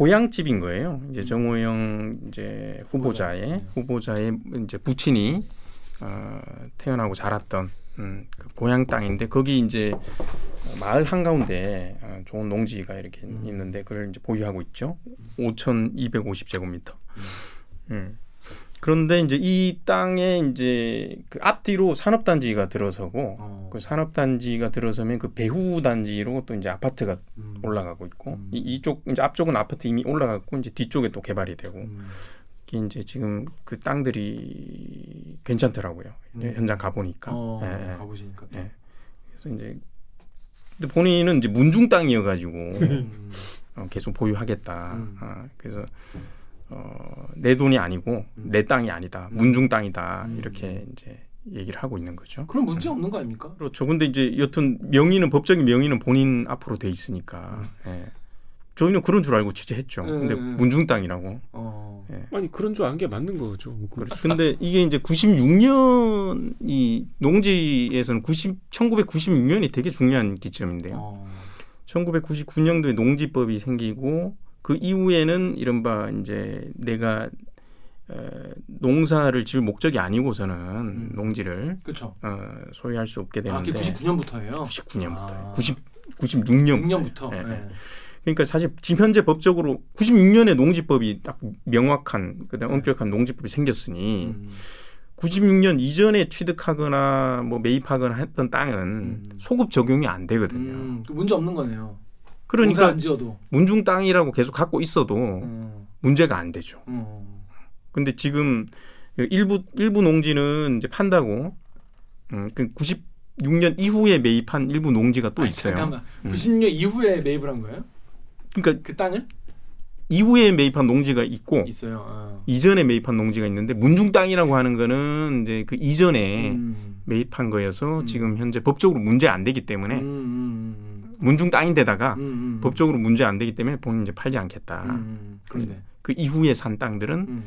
고향집인 거예요. 이제 정호영 이제 후보자의 후보자의 이제 부친이 어, 태어나고 자랐던 음, 그 고향 땅인데 거기 이제 마을 한 가운데 어, 좋은 농지가 이렇게 있는데 그걸 이제 보유하고 있죠. 5,250제곱미터. 음. 그런데 이제 이 땅에 이제 그 앞뒤로 산업단지가 들어서고 어. 그 산업단지가 들어서면 그 배후 단지로 또 이제 아파트가 음. 올라가고 있고 음. 이, 이쪽 이제 앞쪽은 아파트 이미 올라갔고 이제 뒤쪽에 또 개발이 되고 음. 이게 이제 지금 그 땅들이 괜찮더라고요. 음. 현장 가 보니까. 어, 예, 예. 가보시니까. 또. 예. 그래서 이제 근데 본인은 이제 문중 땅이어가지고 음. 어, 계속 보유하겠다. 음. 어, 그래서 어, 내 돈이 아니고 음. 내 땅이 아니다. 음. 문중 땅이다. 음. 이렇게 이제 얘기를 하고 있는 거죠. 그럼 문제 없는 거 아닙니까? 그렇죠. 근데 이제 여튼 명의는 법적인 명의는 본인 앞으로 돼 있으니까. 예. 저희는 그런 줄 알고 취재했죠. 음, 근데 음. 문중 땅이라고. 어. 아니 그런 줄 안 게 맞는 거죠. 그렇죠. 근데 이게 이제 96년 이 농지에서는 90 1996년이 되게 중요한 기점인데요. 어. 1999년도에 농지법이 생기고 그 이후에는 이른바 이제 내가 어, 농사를 지을 목적이 아니고서는 음. 농지를 그렇죠. 어, 소유할 수 없게 아, 되는데 그게 99년부터예요. 99년부터 아. 90 96년부터 6년부터. 예, 네. 예. 그러니까 사실 지금 현재 법적으로 96년에 농지법이 딱 명확한 그다음 엄격한 농지법이 생겼으니 음. 96년 이전에 취득하거나 뭐 매입하거나 했던 땅은 음. 소급 적용이 안 되거든요. 음, 그 문제 없는 거네요. 그러니까 안 지어도. 문중 땅이라고 계속 갖고 있어도 음. 문제가 안 되죠. 음. 근데 지금 일부 일부 농지는 이제 판다고 음, 그 96년 이후에 매입한 일부 농지가 또 아니, 있어요. 잠깐만. 음. 96년 이후에 매입을 한 거예요? 그러니까 그 땅을? 이후에 매입한 농지가 있고 있어요. 아. 이전에 매입한 농지가 있는데 문중 땅이라고 하는 거는 이제 그 이전에 음. 매입한 거여서 음. 지금 현재 법적으로 문제 안 되기 때문에 음, 음, 문중 땅인데다가 음, 음, 음. 법적으로 문제 안 되기 때문에 본인 이제 팔지 않겠다. 음, 음. 그런데. 그 이후에 산 땅들은 음.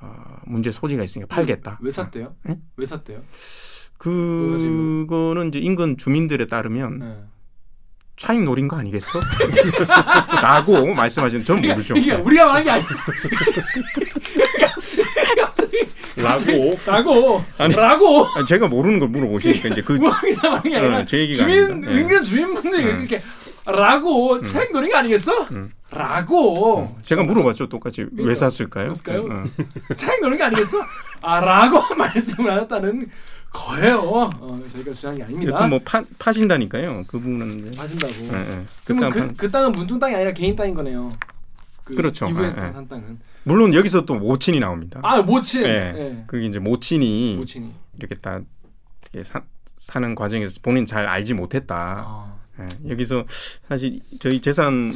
어, 문제 소지가 있으니까 팔겠다. 왜 샀대요? 예? 왜 샀대요? 그거는 이제 인근 주민들에 따르면 네. 차익 노린 거 아니겠어? 라고 말씀하시는 전 모르죠. 이게 우리가 말한 게 아니야. 라고 라고 아니. 라고 아니, 제가 모르는 걸 물어보시니까 이제 그 말한 게 아니라 어, 제 얘기가 주민. 예. 인근 주민분들이 음. 이렇게 라고 차익 노린 거 아니겠어? 음. 라고 제가 물어봤죠. 똑같이 왜 그러니까, 샀을까요? 그랬을까요? 어. 차익 노린 거 아니겠어? 아 라고 말씀을 하셨다는 거예요. 어, 저희가 주장한 게 아닙니다. 여튼 뭐 파, 파신다니까요. 그 부분은 이제. 하신다고. 예, 예. 그러면 그 그, 땅그 땅은 문중 땅이 아니라 개인 땅인 거네요. 그 그렇죠. 이후에 예, 예. 산 땅은. 물론 여기서 또 모친이 나옵니다. 아 모친. 예. 예. 그게 이제 모친이 모친이. 이렇게 딱 이렇게 사, 사는 과정에서 본인 잘 알지 못했다. 아. 예, 여기서 사실 저희 재산에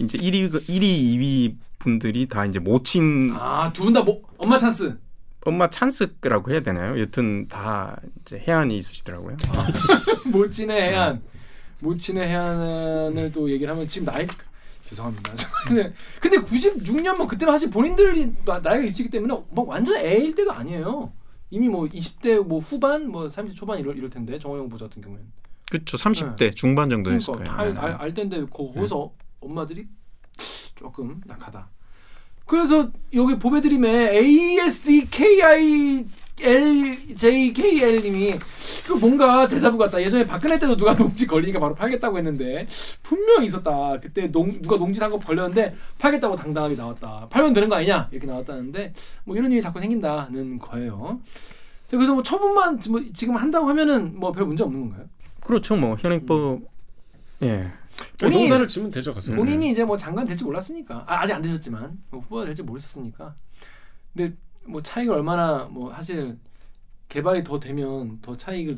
이제 1위, 1위, 2위 분들이 다 이제 모친 아 두 분다 뭐, 엄마 찬스. 엄마 찬스라고 해야 되나요? 여튼 다 이제 혜안이 있으시더라고요. 모친의 혜안. 모친의 혜안을 또 얘기를 하면 지금 나이 죄송합니다. 근데 근데 96년 뭐 그때는 사실 본인들이 나- 나이가 있기 때문에 막 완전 애일 때도 아니에요. 이미 뭐 20대 뭐 후반 뭐 30대 초반 이럴, 이럴 텐데 정호영 부자 같은 경우에는 그렇죠. 30대 중반 정도 그러니까 거예요. 다 알, 알, 알 텐데 거- 거기서 엄마들이 조금 약하다. 그래서 여기 보배드림에 ASDKILJKL님이 그 뭔가 대자부 같다. 예전에 박근혜 때도 누가 농지 걸리니까 바로 팔겠다고 했는데 분명히 있었다. 그때 농, 누가 농지 산거 걸렸는데 팔겠다고 당당하게 나왔다. 팔면 되는 거 아니냐 이렇게 나왔다는데 뭐 이런 일이 자꾸 생긴다는 거예요. 자, 그래서 뭐 처분만 뭐 지금 한다고 하면은 뭐 별 문제 없는 건가요? 그렇죠. 뭐 현행법 예. 본인이- 농사를 지면 되죠, 가서. 음. 본인이 이제 뭐 장관 될지 몰랐으니까 아, 아직 안 되셨지만 뭐 후보가 될지 모르셨으니까 근데 뭐 차익을 얼마나 뭐 사실 개발이 더 되면 더 차익을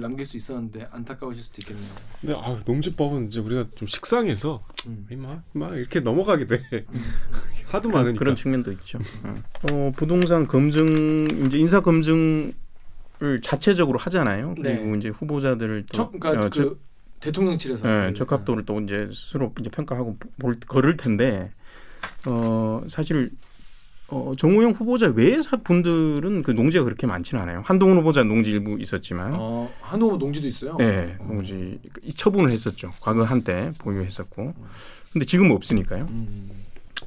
남길 수 있었는데 안타까우실 수도 있겠네요. 근데 아, 농지법은 이제 우리가 좀 식상해서 음. 막, 막 이렇게 넘어가게 돼. 하도 많으니까. 그런 측면도 있죠. 어, 부동산 검증 이제 인사 검증을 자체적으로 하잖아요. 그리고 네. 이제 후보자들을 또 저, 그러니까 어, 그 대통령실에서 예, 적합도를 또 이제 스스로 이제 평가하고 볼, 걸을 텐데 어 사실 어 정우영 후보자 사- 분들은 그 농지가 그렇게 많지는 않아요. 한동훈 후보자 농지 일부 있었지만 어, 한우 농지도 있어요. 네, 농지 이 처분을 했었죠. 과거 한때 보유했었고. 근데 지금 없으니까요. 음.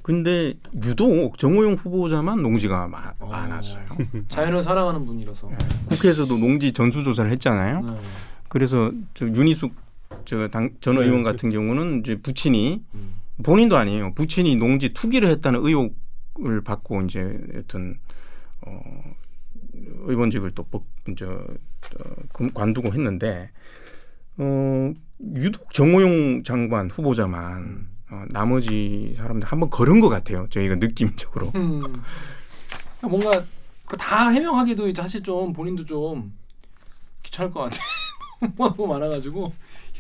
근데 유독 정호영 후보자만 농지가 마- 어. 많았어요. 자연을 사랑하는 분이라서. 국회에서도 농지 전수 조사를 했잖아요. 네. 그래서 저 윤희숙 저당 전 네, 의원 네. 같은 경우는 이제 부친이 음. 본인도 아니에요. 부친이 농지 투기를 했다는 의혹을 받고 이제 여튼 어, 의원직을 또 뽑, 저, 어, 금- 관두고 했는데 어, 유독 정호용 장관 후보자만 어, 나머지 사람들 한번 걸은 것 같아요. 저희가 느낌적으로. 음. 뭔가 그다 해명하기도 이제 사실 좀 본인도 좀 귀찮을 것 같아. 너무 많아가지고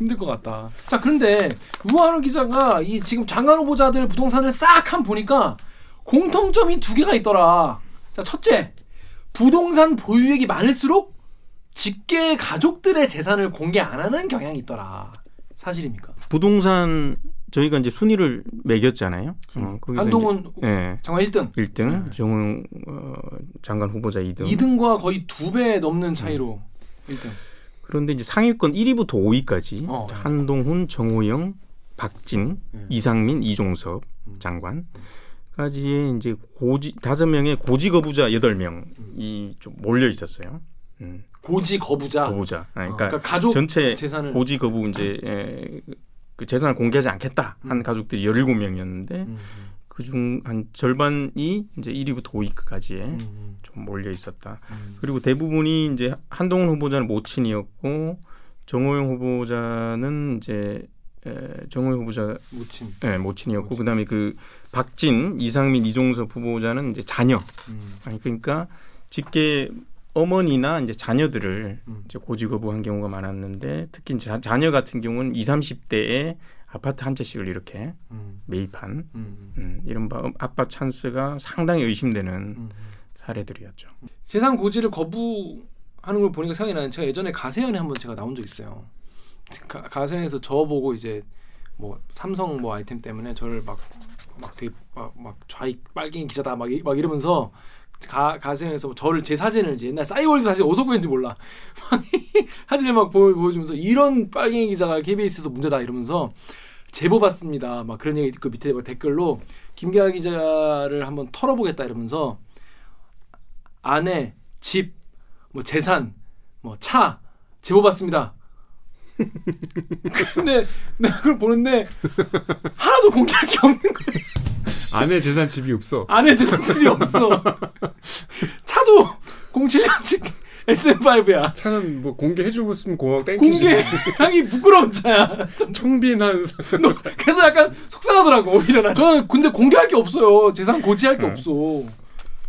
힘들 것 같다. 자 그런데 우한우 기자가 이 지금 장관 후보자들 부동산을 싹 한 보니까 공통점이 두 개가 있더라. 자 첫째 부동산 보유액이 많을수록 직계 가족들의 재산을 공개 안 하는 경향이 있더라. 사실입니까? 부동산 저희가 이제 순위를 매겼잖아요. 어, 한동훈 예. 장관 1등. 1등, 네. 정호영 어, 장관 후보자 2등. 2등과 거의 두 배 넘는 차이로 1등. 그런데 이제 상위권 1위부터 5위까지 어. 한동훈, 정호영, 박진, 음. 이상민, 이종섭 음. 장관 까지의 이제 고지 다섯 명의 고지 거부자 8명이 좀 몰려 있었어요. 음, 고지 거부자. 거부자. 아, 어, 그러니까, 그러니까 가족 전체 재산을 고지 거부 이제 에, 그 재산을 공개하지 않겠다 한 음. 가족들이 17명이었는데 음, 그중 한 절반이 이제 1위부터 5위까지에 음, 음, 좀 몰려 있었다. 음. 그리고 대부분이 이제 한동훈 후보자는 모친이었고 정호영 후보자는 이제 에, 정호영 후보자 모친. 예, 모친이었고 모친. 그다음에 그 박진, 이상민, 이종섭 후보자는 이제 자녀. 음, 아니 그러니까 직계 어머니나 이제 자녀들을 음. 이제 고지 거부한 경우가 많았는데 특히 자, 자녀 같은 경우는 2, 30대에 아파트 한 채씩을 이렇게 음, 매입한 음, 음, 이른바 아빠 찬스가 상당히 의심되는 음. 사례들이었죠. 재산 고지를 거부하는 걸 보니까 생각이 나는 제가 예전에 가세연에 한번 제가 나온 적 있어요. 가, 가세연에서 저 보고 이제 뭐 삼성 뭐 아이템 때문에 저를 막 막 되게 막, 막 좌익 빨갱이 기자다 막, 이, 막 이러면서 가 가세연에서 저를 제 사진을 이제 옛날 싸이월드 사진 어디서 보였는지 몰라 막 사진을 막 보여, 보여주면서 이런 빨갱이 기자가 KBS에서 문제다 이러면서 제보 받습니다. 막 그런 얘기 그 밑에 막 댓글로 김계아 기자를 한번 털어보겠다 이러면서 아내, 집, 뭐 재산, 뭐 차 제보 받습니다. 근데 내가 그걸 보는데 하나도 공개할 게 없는 거야. 아내 재산 집이 없어. 아내 재산 집이 없어. 차도 07년식 SM5야. 차는 뭐 공개해주고 있으면 고마워 땡큐지. 공개하기 부끄러운 차야. 좀 청빈한 사- 그래서 약간 속상하더라고 오히려 나. 저는 근데 공개할 게 없어요. 재산 고지할 게 네. 없어.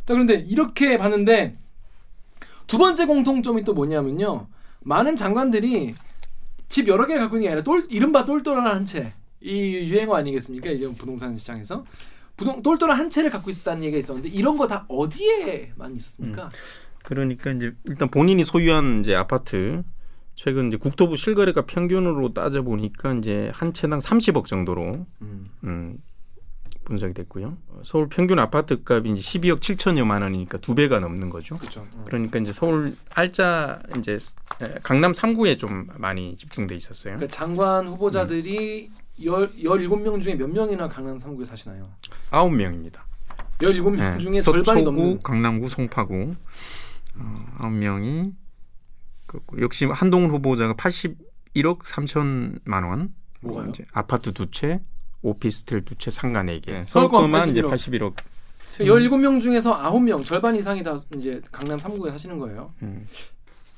자, 그런데 이렇게 봤는데 두 번째 공통점이 또 뭐냐면요. 많은 장관들이 집 여러 개 갖고 있는 게 아니라 똘, 이른바 똘똘한 한 채. 이 유행어 아니겠습니까? 이제 부동산 시장에서 부동 똘똘한 한 채를 갖고 있었다는 얘기가 있었는데 이런 거 다 어디에만 있습니까? 그러니까 이제 일단 본인이 소유한 이제 아파트 최근 이제 국토부 실거래가 평균으로 따져 보니까 이제 한 채당 30억 정도로 음. 음, 분석이 됐고요. 어, 서울 평균 아파트 값이 이제 12억 7천여만 원이니까 두 배가 넘는 거죠. 그렇죠. 그러니까 이제 서울 알짜 이제 에, 강남 3구에 좀 많이 집중돼 있었어요. 그러니까 장관 후보자들이 열 17명 중에 몇 명이나 강남 3구에 사시나요? 아홉 명입니다. 17명 네. 중에 절반이 서초구, 넘는 강남구, 송파구 어, 아홉 명이 그렇고 역시 한동훈 후보자가 81억 3천만 원. 뭐가요? 아파트 두 채, 오피스텔 두 채, 상가 네 개. 서울권 서울권만 이제 81억. 81억. 17명 중에서 9명 절반 이상이 다 이제 강남 3구에 사시는 거예요. 음.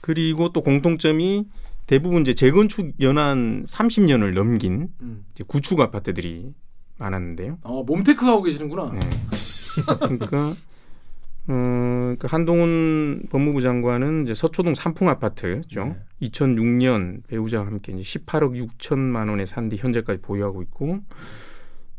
그리고 또 공통점이 대부분 이제 재건축 연한 30년을 넘긴 음. 이제 구축 아파트들이 많았는데요. 어, 몸테크 하고 계시는구나. 네. 그러니까 어, 그 한동훈 법무부 장관은 이제 서초동 삼풍 아파트죠. 네. 2006년 배우자와 함께 이제 18억 6천만 원에 산 뒤 현재까지 보유하고 있고,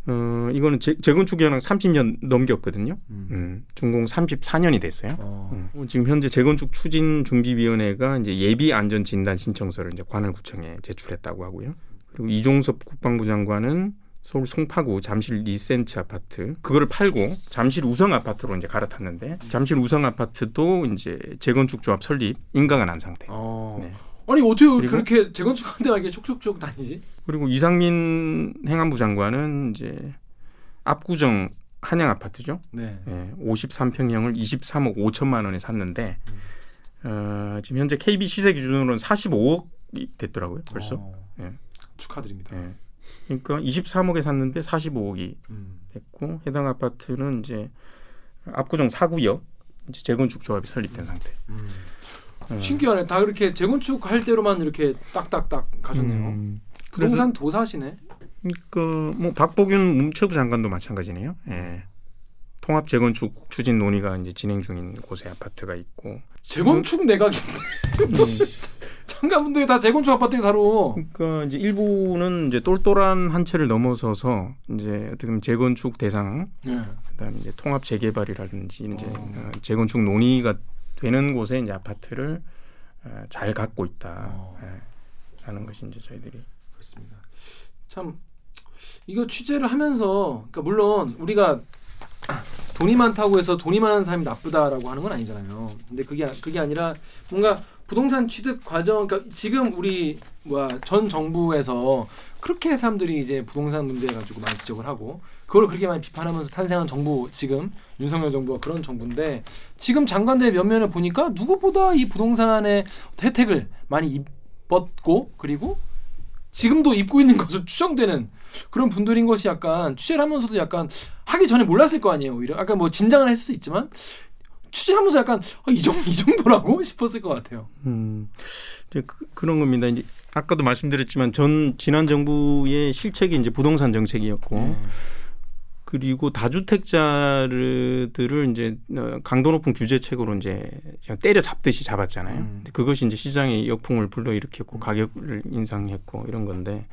어, 이거는 재, 재건축 연한 30년 넘겼거든요. 음. 음, 준공 34년이 됐어요. 어. 음. 지금 현재 재건축 추진 준비위원회가 이제 예비 안전 진단 신청서를 이제 관할 구청에 제출했다고 하고요. 그리고 이종섭 국방부 장관은 서울 송파구 잠실 리센트 아파트 그거를 팔고 잠실 우성 아파트로 이제 갈아탔는데 잠실 우성 아파트도 이제 재건축 조합 설립 인가가 난 상태. 어. 네. 아니 어떻게 그렇게 재건축하는데 막 이게 촉촉촉 다니지? 그리고 이상민 행안부 장관은 이제 압구정 한양 아파트죠. 네. 예, 53평형을 23억 5천만 원에 샀는데 어, 지금 현재 KB 시세 기준으로는 45억이 됐더라고요. 벌써. 어. 예. 축하드립니다. 예. 그러니까 23억에 샀는데 45억이 음. 됐고 해당 아파트는 이제 압구정 4구역 이제 재건축 조합이 설립된 상태. 음. 어. 신기하네. 다 그렇게 재건축 할 대로만 이렇게 딱딱딱 가셨네요. 음, 부동산 도사시네. 그러니까 뭐 박보균 문체부 장관도 마찬가지네요. 예. 통합 재건축 추진 논의가 이제 진행 중인 곳에 아파트가 있고. 재건축 내각인데 음, 장관분들이 다 재건축 아파트에 살아. 그러니까 이제 일부는 이제 똘똘한 한 채를 넘어서서 이제 어떻게 보면 재건축 대상, 예. 그다음에 이제 통합 재개발이라든지 이제 어. 어, 재건축 논의가 되는 곳에 이제 아파트를 어, 잘 갖고 있다. 어. 예, 하는 것이 이제 저희들이 그렇습니다. 참 이거 취재를 하면서 그러니까 물론 우리가 돈이 많다고 해서 돈이 많은 사람이 나쁘다라고 하는 건 아니잖아요. 근데 그게 그게 아니라 뭔가 부동산 취득 과정 그러니까 지금 우리 뭐야 전 정부에서 그렇게 사람들이 이제 부동산 문제 가지고 많이 지적을 하고 그걸 그렇게 많이 비판하면서 탄생한 정부 지금 윤석열 정부가 그런 정부인데 지금 장관들 면면을 보니까 누구보다 이 부동산의 혜택을 많이 입었고 그리고 지금도 입고 있는 것으로 추정되는 그런 분들인 것이 약간 취재를 하면서도 약간 하기 전에 몰랐을 거 아니에요. 오히려 아까 뭐 짐작을 했을 수 있지만 취재하면서 약간 아, 이 정도 이 정도라고 싶었을 것 같아요. 음, 이제 그, 런 겁니다. 이제 아까도 말씀드렸지만 전 지난 정부의 실책이 이제 부동산 정책이었고 네. 그리고 다주택자들을 이제 어, 강도 높은 규제책으로 이제 때려 잡듯이 잡았잖아요. 음. 그것이 이제 시장의 역풍을 불러일으켰고 가격을 인상했고 이런 건데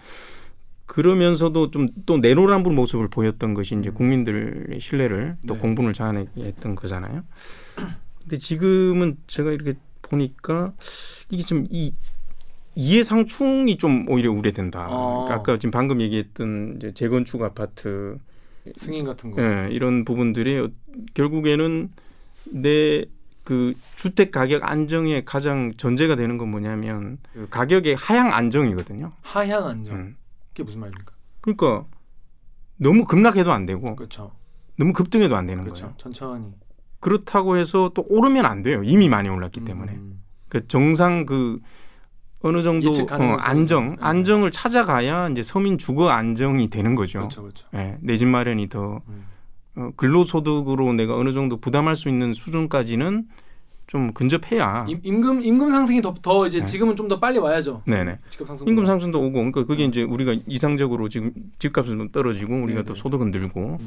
그러면서도 좀 또 내로남불 모습을 보였던 것이 이제 음. 국민들의 신뢰를 또 네. 공분을 자아내게 했던 거잖아요. 근데 지금은 제가 이렇게 보니까 이게 좀 이 이해상충이 좀 오히려 우려된다. 어. 그러니까 아까 지금 방금 얘기했던 이제 재건축 아파트 승인 같은 거. 예, 이런 부분들이 어- 결국에는 내 그 주택 가격 안정의 가장 전제가 되는 건 뭐냐면 그 가격의 하향 안정이거든요. 하향 안정. 음. 그게 무슨 말입니까? 그러니까 너무 급락해도 안 되고 그렇죠. 너무 급등해도 안 되는 그렇죠. 거예요. 천천히. 그렇다고 해서 또 오르면 안 돼요. 이미 많이 올랐기 음. 때문에 그 정상 그 어느 정도 어, 안정. 네. 안정을 찾아가야 이제 서민 주거 안정이 되는 거죠. 그렇죠, 그렇죠. 예, 내 집 마련이 더 음. 어, 근로소득으로 내가 어느 정도 부담할 수 있는 수준까지는 좀 근접해야. 임, 임금 임금 상승이 더 더 이제 네. 지금은 좀 더 빨리 와야죠. 네네. 집값 상승. 임금 상승도 오고, 그러니까 그게 이제 우리가 이상적으로 지금 집값은 좀 떨어지고 우리가 네네. 또 소득은 늘고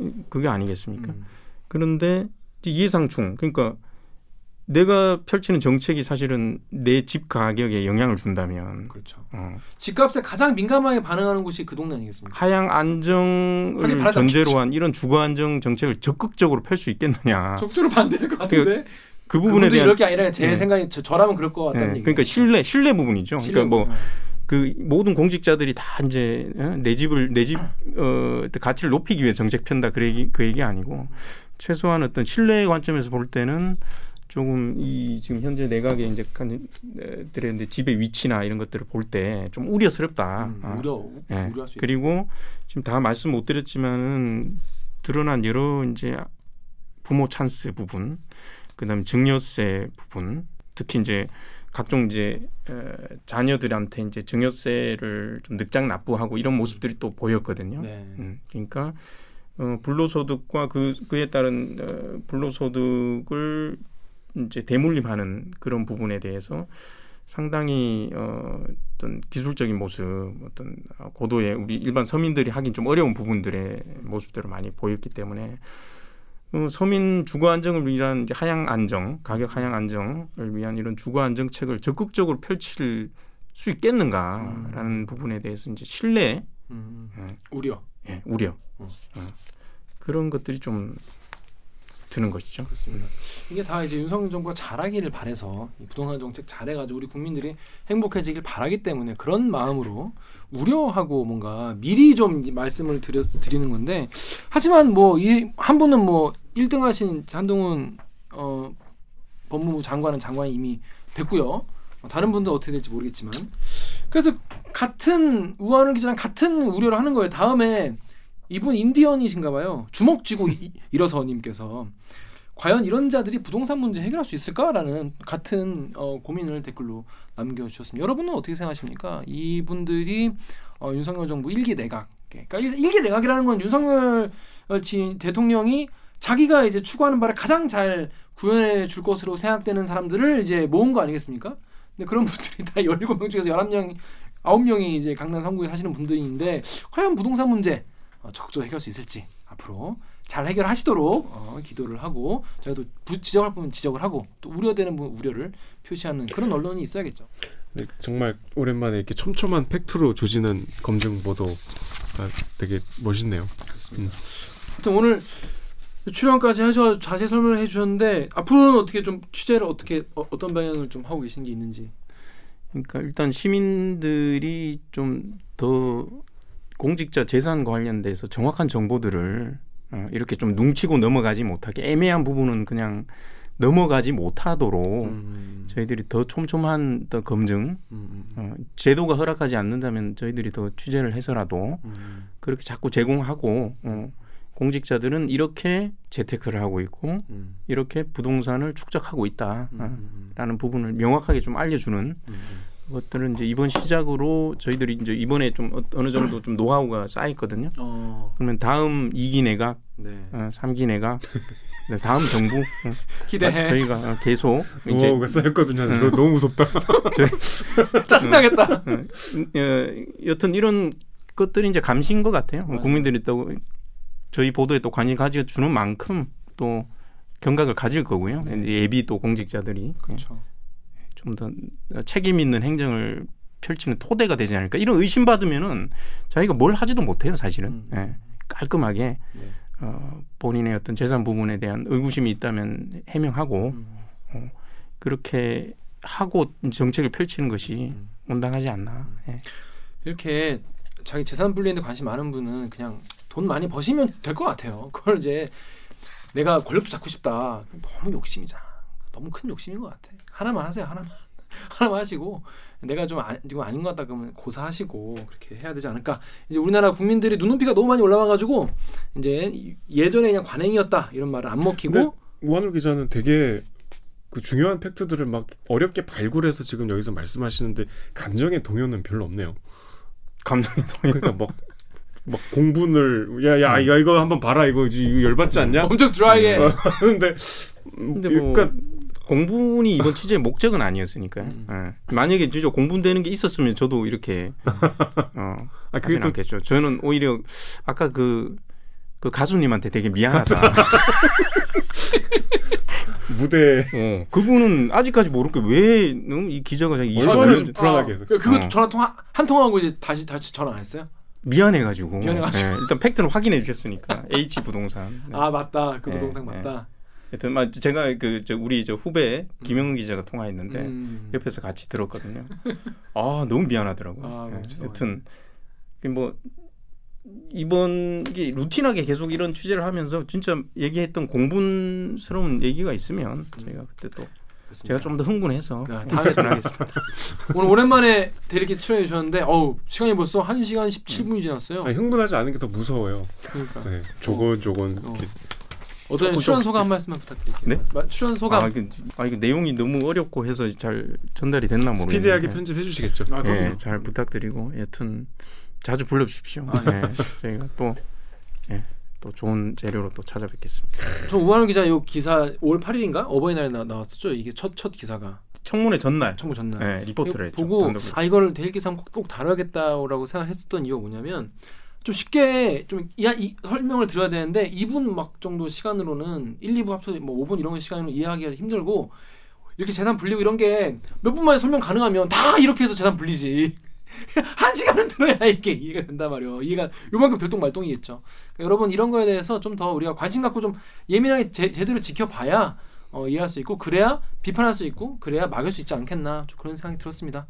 음. 그게 아니겠습니까? 음. 그런데 이해상충, 그러니까 내가 펼치는 정책이 사실은 내 집 가격에 영향을 준다면 그렇죠. 어, 집값에 가장 민감하게 반응하는 곳이 그 동네 아니겠습니까? 하향 안정을 전제로 한 이런 주거 안정 정책을 적극적으로 펼 수 있겠느냐? 적극적으로 반대할 것 같은데. 그 부분에 그분도 대한 이럴 게 아니라 제 네. 생각이 저, 저라면 그럴 것 같다는 예, 얘기. 그러니까 신뢰 신뢰 부분이죠. 그러니까 뭐 네. 그 모든 공직자들이 다 이제 어, 내 집을 내집 어, 가치를 높이기 위해 정책 편다 그 얘기 그 얘기 아니고 최소한 어떤 신뢰 관점에서 볼 때는 조금 이 지금 현재 내각의 이제 들의 이제 집의 위치나 이런 것들을 볼 때 좀 우려스럽다. 음, 어. 우려 우- 예. 수 있다. 그리고 지금 다 말씀 못 드렸지만은 드러난 여러 이제 부모 찬스 부분, 그다음에 증여세 부분, 특히 이제 각종 이제 에, 자녀들한테 이제 증여세를 좀 늑장 납부하고 이런 모습들이 또 보였거든요. 네. 음, 그러니까 어, 불로소득과 그 그에 따른 어, 불로소득을 이제 대물림하는 그런 부분에 대해서 상당히 어, 어떤 기술적인 모습, 어떤 어, 고도의 우리 일반 서민들이 하긴 좀 어려운 부분들의 모습들을 많이 보였기 때문에 어, 서민 주거 안정을 위한 이제 하향 안정, 가격 하향 안정을 위한 이런 주거 안정책을 적극적으로 펼칠 수 있겠는가라는 부분에 대해서 이제 신뢰, 음, 예, 우려. 예, 우려 음. 어, 그런 것들이 좀 드는 것이죠. 그렇습니다. 이게 다 이제 윤석열 정부가 잘하기를 바래서 이 부동산 정책 잘해가지고 우리 국민들이 행복해지길 바라기 때문에 그런 마음으로 우려하고 뭔가 미리 좀이 말씀을 드려, 드리는 건데 하지만 뭐 이 한 분은 뭐 1등 하신 한동훈 어, 법무부 장관은 장관이 이미 됐고요. 어, 다른 분도 어떻게 될지 모르겠지만 그래서 같은 우한우 기자랑 같은 우려를 하는 거예요. 다음에 이분 인디언이신가 봐요. 주먹 쥐고 이- 일어서 님께서 과연 이런 자들이 부동산 문제 해결할 수 있을까라는 같은 어, 고민을 댓글로 남겨주셨습니다. 여러분은 어떻게 생각하십니까? 이분들이 어, 윤석열 정부 일기 내각, 그러니까 일- 일기 내각이라는 건 윤석열 대통령이 자기가 이제 추구하는 바를 가장 잘 구현해 줄 것으로 생각되는 사람들을 이제 모은 거 아니겠습니까? 근데 그런 분들이 다 17명 중에서 11명 9명이 이제 강남 3구에 사시는 분들인데 과연 부동산 문제 어, 적극적으로 해결할 수 있을지 앞으로 잘 해결하시도록 어, 기도를 하고 저희도 부- 지적할 부분 지적을 하고 또 우려되는 부분 우려를 표시하는 그런 언론이 있어야겠죠. 네, 정말 오랜만에 이렇게 촘촘한 팩트로 조지는 검증 보도가 되게 멋있네요. 하여튼 오늘 출연까지 하셔 자세히 설명을 해주셨는데 앞으로는 어떻게 좀 취재를 어떻게 어, 어떤 방향을 좀 하고 계신 게 있는지. 그러니까 일단 시민들이 좀 더 공직자 재산 관련돼서 정확한 정보들을 어, 이렇게 좀 뭉치고 넘어가지 못하게 애매한 부분은 그냥 넘어가지 못하도록 음, 저희들이 더 촘촘한 더 검증 음, 어, 제도가 허락하지 않는다면 저희들이 더 취재를 해서라도 음, 그렇게 자꾸 제공하고 어, 공직자들은 이렇게 재테크를 하고 있고 음, 이렇게 부동산을 축적하고 있다라는 음, 부분을 명확하게 좀 알려주는 음, 것들은 이제 이번 시작으로 저희들이 이제 이번에 좀 어- 어느 정도 좀 노하우가 쌓였거든요. 어, 그러면 다음 2기 내각, 네. 어, 3기 내각, 네, 다음 정부 어, 기대해. 저희가 어, 계속 이제 오, 쌓였거든요. 너, 너무 무섭다. 짜증나겠다. 어, 어, 여튼 이런 것들이 이제 감시인 것 같아요. 맞아요. 국민들이 또 저희 보도에 또 관심 가져주는 만큼 또 경각을 가질 거고요. 네. 예비 또 공직자들이 그렇죠. 좀 더 책임 있는 행정을 펼치는 토대가 되지 않을까 이런 의심 받으면은 자기가 뭘 하지도 못해요 사실은 음. 예, 깔끔하게 네. 어, 본인의 어떤 재산 부분에 대한 의구심이 있다면 해명하고 음. 그렇게 하고 정책을 펼치는 것이 음. 온당하지 않나 예. 이렇게 자기 재산 분리에 관심 많은 분은 그냥 돈 많이 버시면 될 것 같아요. 그걸 이제 내가 권력도 잡고 싶다. 너무 욕심이잖아. 너무 큰 욕심인 것 같아. 하나만 하세요. 하나만 하나만 하시고 내가 좀 아, 이거 아닌 것 같다 그러면 고사하시고 그렇게 해야 되지 않을까. 이제 우리나라 국민들이 눈높이가 너무 많이 올라와가지고 이제 예전에 그냥 관행이었다 이런 말을 안 먹히고 우한울 기자는 되게 그 중요한 팩트들을 막 어렵게 발굴해서 지금 여기서 말씀하시는데 감정의 동요는 별로 없네요. 감정이 동요 그러니까 막, 막 공분을 야야 이거 이거 한번 봐라 이거 이거 열받지 않냐? 엄청 드라이해. 어, 근데 근데 뭐 그러니까 공분이 이번 취재의 목적은 아니었으니까요. 음. 예. 만약에 진짜 공분되는 게 있었으면 저도 이렇게 어, 아 그게 또 않겠죠. 저는 오히려 아까 그, 그 가수님한테 되게 미안하다. 무대 어, 그분은 아직까지 모르게 왜이 기자가 자기 얼마나 불안하게 했었어요. 그것도 어. 전화 통화 한 통하고 이제 다시 다시 전화 안 했어요? 미안해가지고, 미안해가지고. 예, 일단 팩트는 확인해 주셨으니까 H 부동산. 네. 아 맞다 그 네, 부동산 네. 맞다. 하여튼 막 제가 그 저 우리 저 후배 김영은 기자가 통화했는데 음. 옆에서 같이 들었거든요. 아 너무 미안하더라고요. 아, 예, 죄송해요. 여튼 뭐 이번 이게 루틴하게 계속 이런 취재를 하면서 진짜 얘기했던 공분스러운 얘기가 있으면 저희가 그때 또 제가 좀 더 흥분해서 네, 다음에 전하겠습니다. 오늘 오랜만에 대리기 출연해 주셨는데 어우 시간이 벌써 1 시간 17 분이 지났어요. 아니, 흥분하지 않은 게 더 무서워요. 그러니까 네, 조곤조곤 어. 어떤 출연 소감 한 말씀만 부탁드릴게요. 네? 마- 출연 소감. 아, 이거, 아 내용이 너무 어렵고 해서 잘 전달이 됐나 모르겠네요. 스피디하게 편집해 주시겠죠. 아. 예, 잘 부탁드리고 여튼 자주 불러 주십시오. 아, 예, 저희가 또, 예, 또 좋은 재료로 또 찾아뵙겠습니다. 저 우한우 기자 요 기사 5월 8일인가 어버이날에 나, 나왔었죠. 이게 첫 첫 기사가 청문회 전날 청구 전날. 예, 리포트를 했죠. 보고 단독으로. 아 이걸 대일 기사 꼭, 꼭 다뤄야겠다라고 생각했었던 이유가 뭐냐면 좀 쉽게 좀 이, 이 설명을 드려야 되는데 2분 막 정도 시간으로는 1, 2분 합쳐 뭐 5분 이런 시간으로 이해하기가 힘들고 이렇게 재산 불리고 이런 게 몇 분 만에 설명 가능하면 다 이렇게 해서 재산 불리지. 한 시간은 들어야 이게 이해가 된단 말이에요. 이해가 요만큼 들똥말똥이겠죠. 그러니까 여러분 이런 거에 대해서 좀 더 우리가 관심 갖고 좀 예민하게 제, 제대로 지켜봐야 어, 이해할 수 있고 그래야 비판할 수 있고 그래야 막을 수 있지 않겠나 좀 그런 생각이 들었습니다.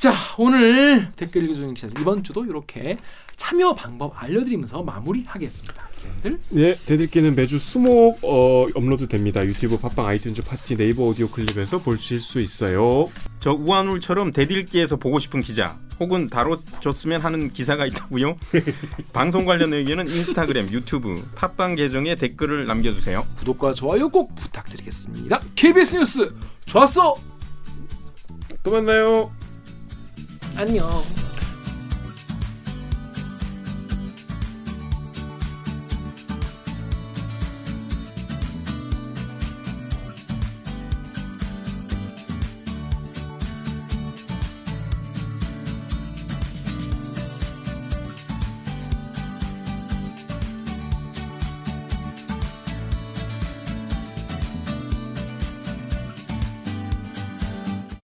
자 오늘 댓글 읽어주는 기자들 이번 주도 이렇게 참여 방법 알려드리면서 마무리하겠습니다. 기자들 네, 대들기는 매주 수목 어, 업로드 됩니다. 유튜브, 팟빵, 아이튠즈, 파티, 네이버 오디오 클립에서 보실 수 있어요. 저 우한울처럼 대들기에서 보고 싶은 기자 혹은 다뤄줬으면 하는 기사가 있다고요. 방송 관련 의견은 인스타그램, 유튜브, 팟빵 계정에 댓글을 남겨주세요. 구독과 좋아요 꼭 부탁드리겠습니다. KBS 뉴스 좋았어 또 만나요. 안녕.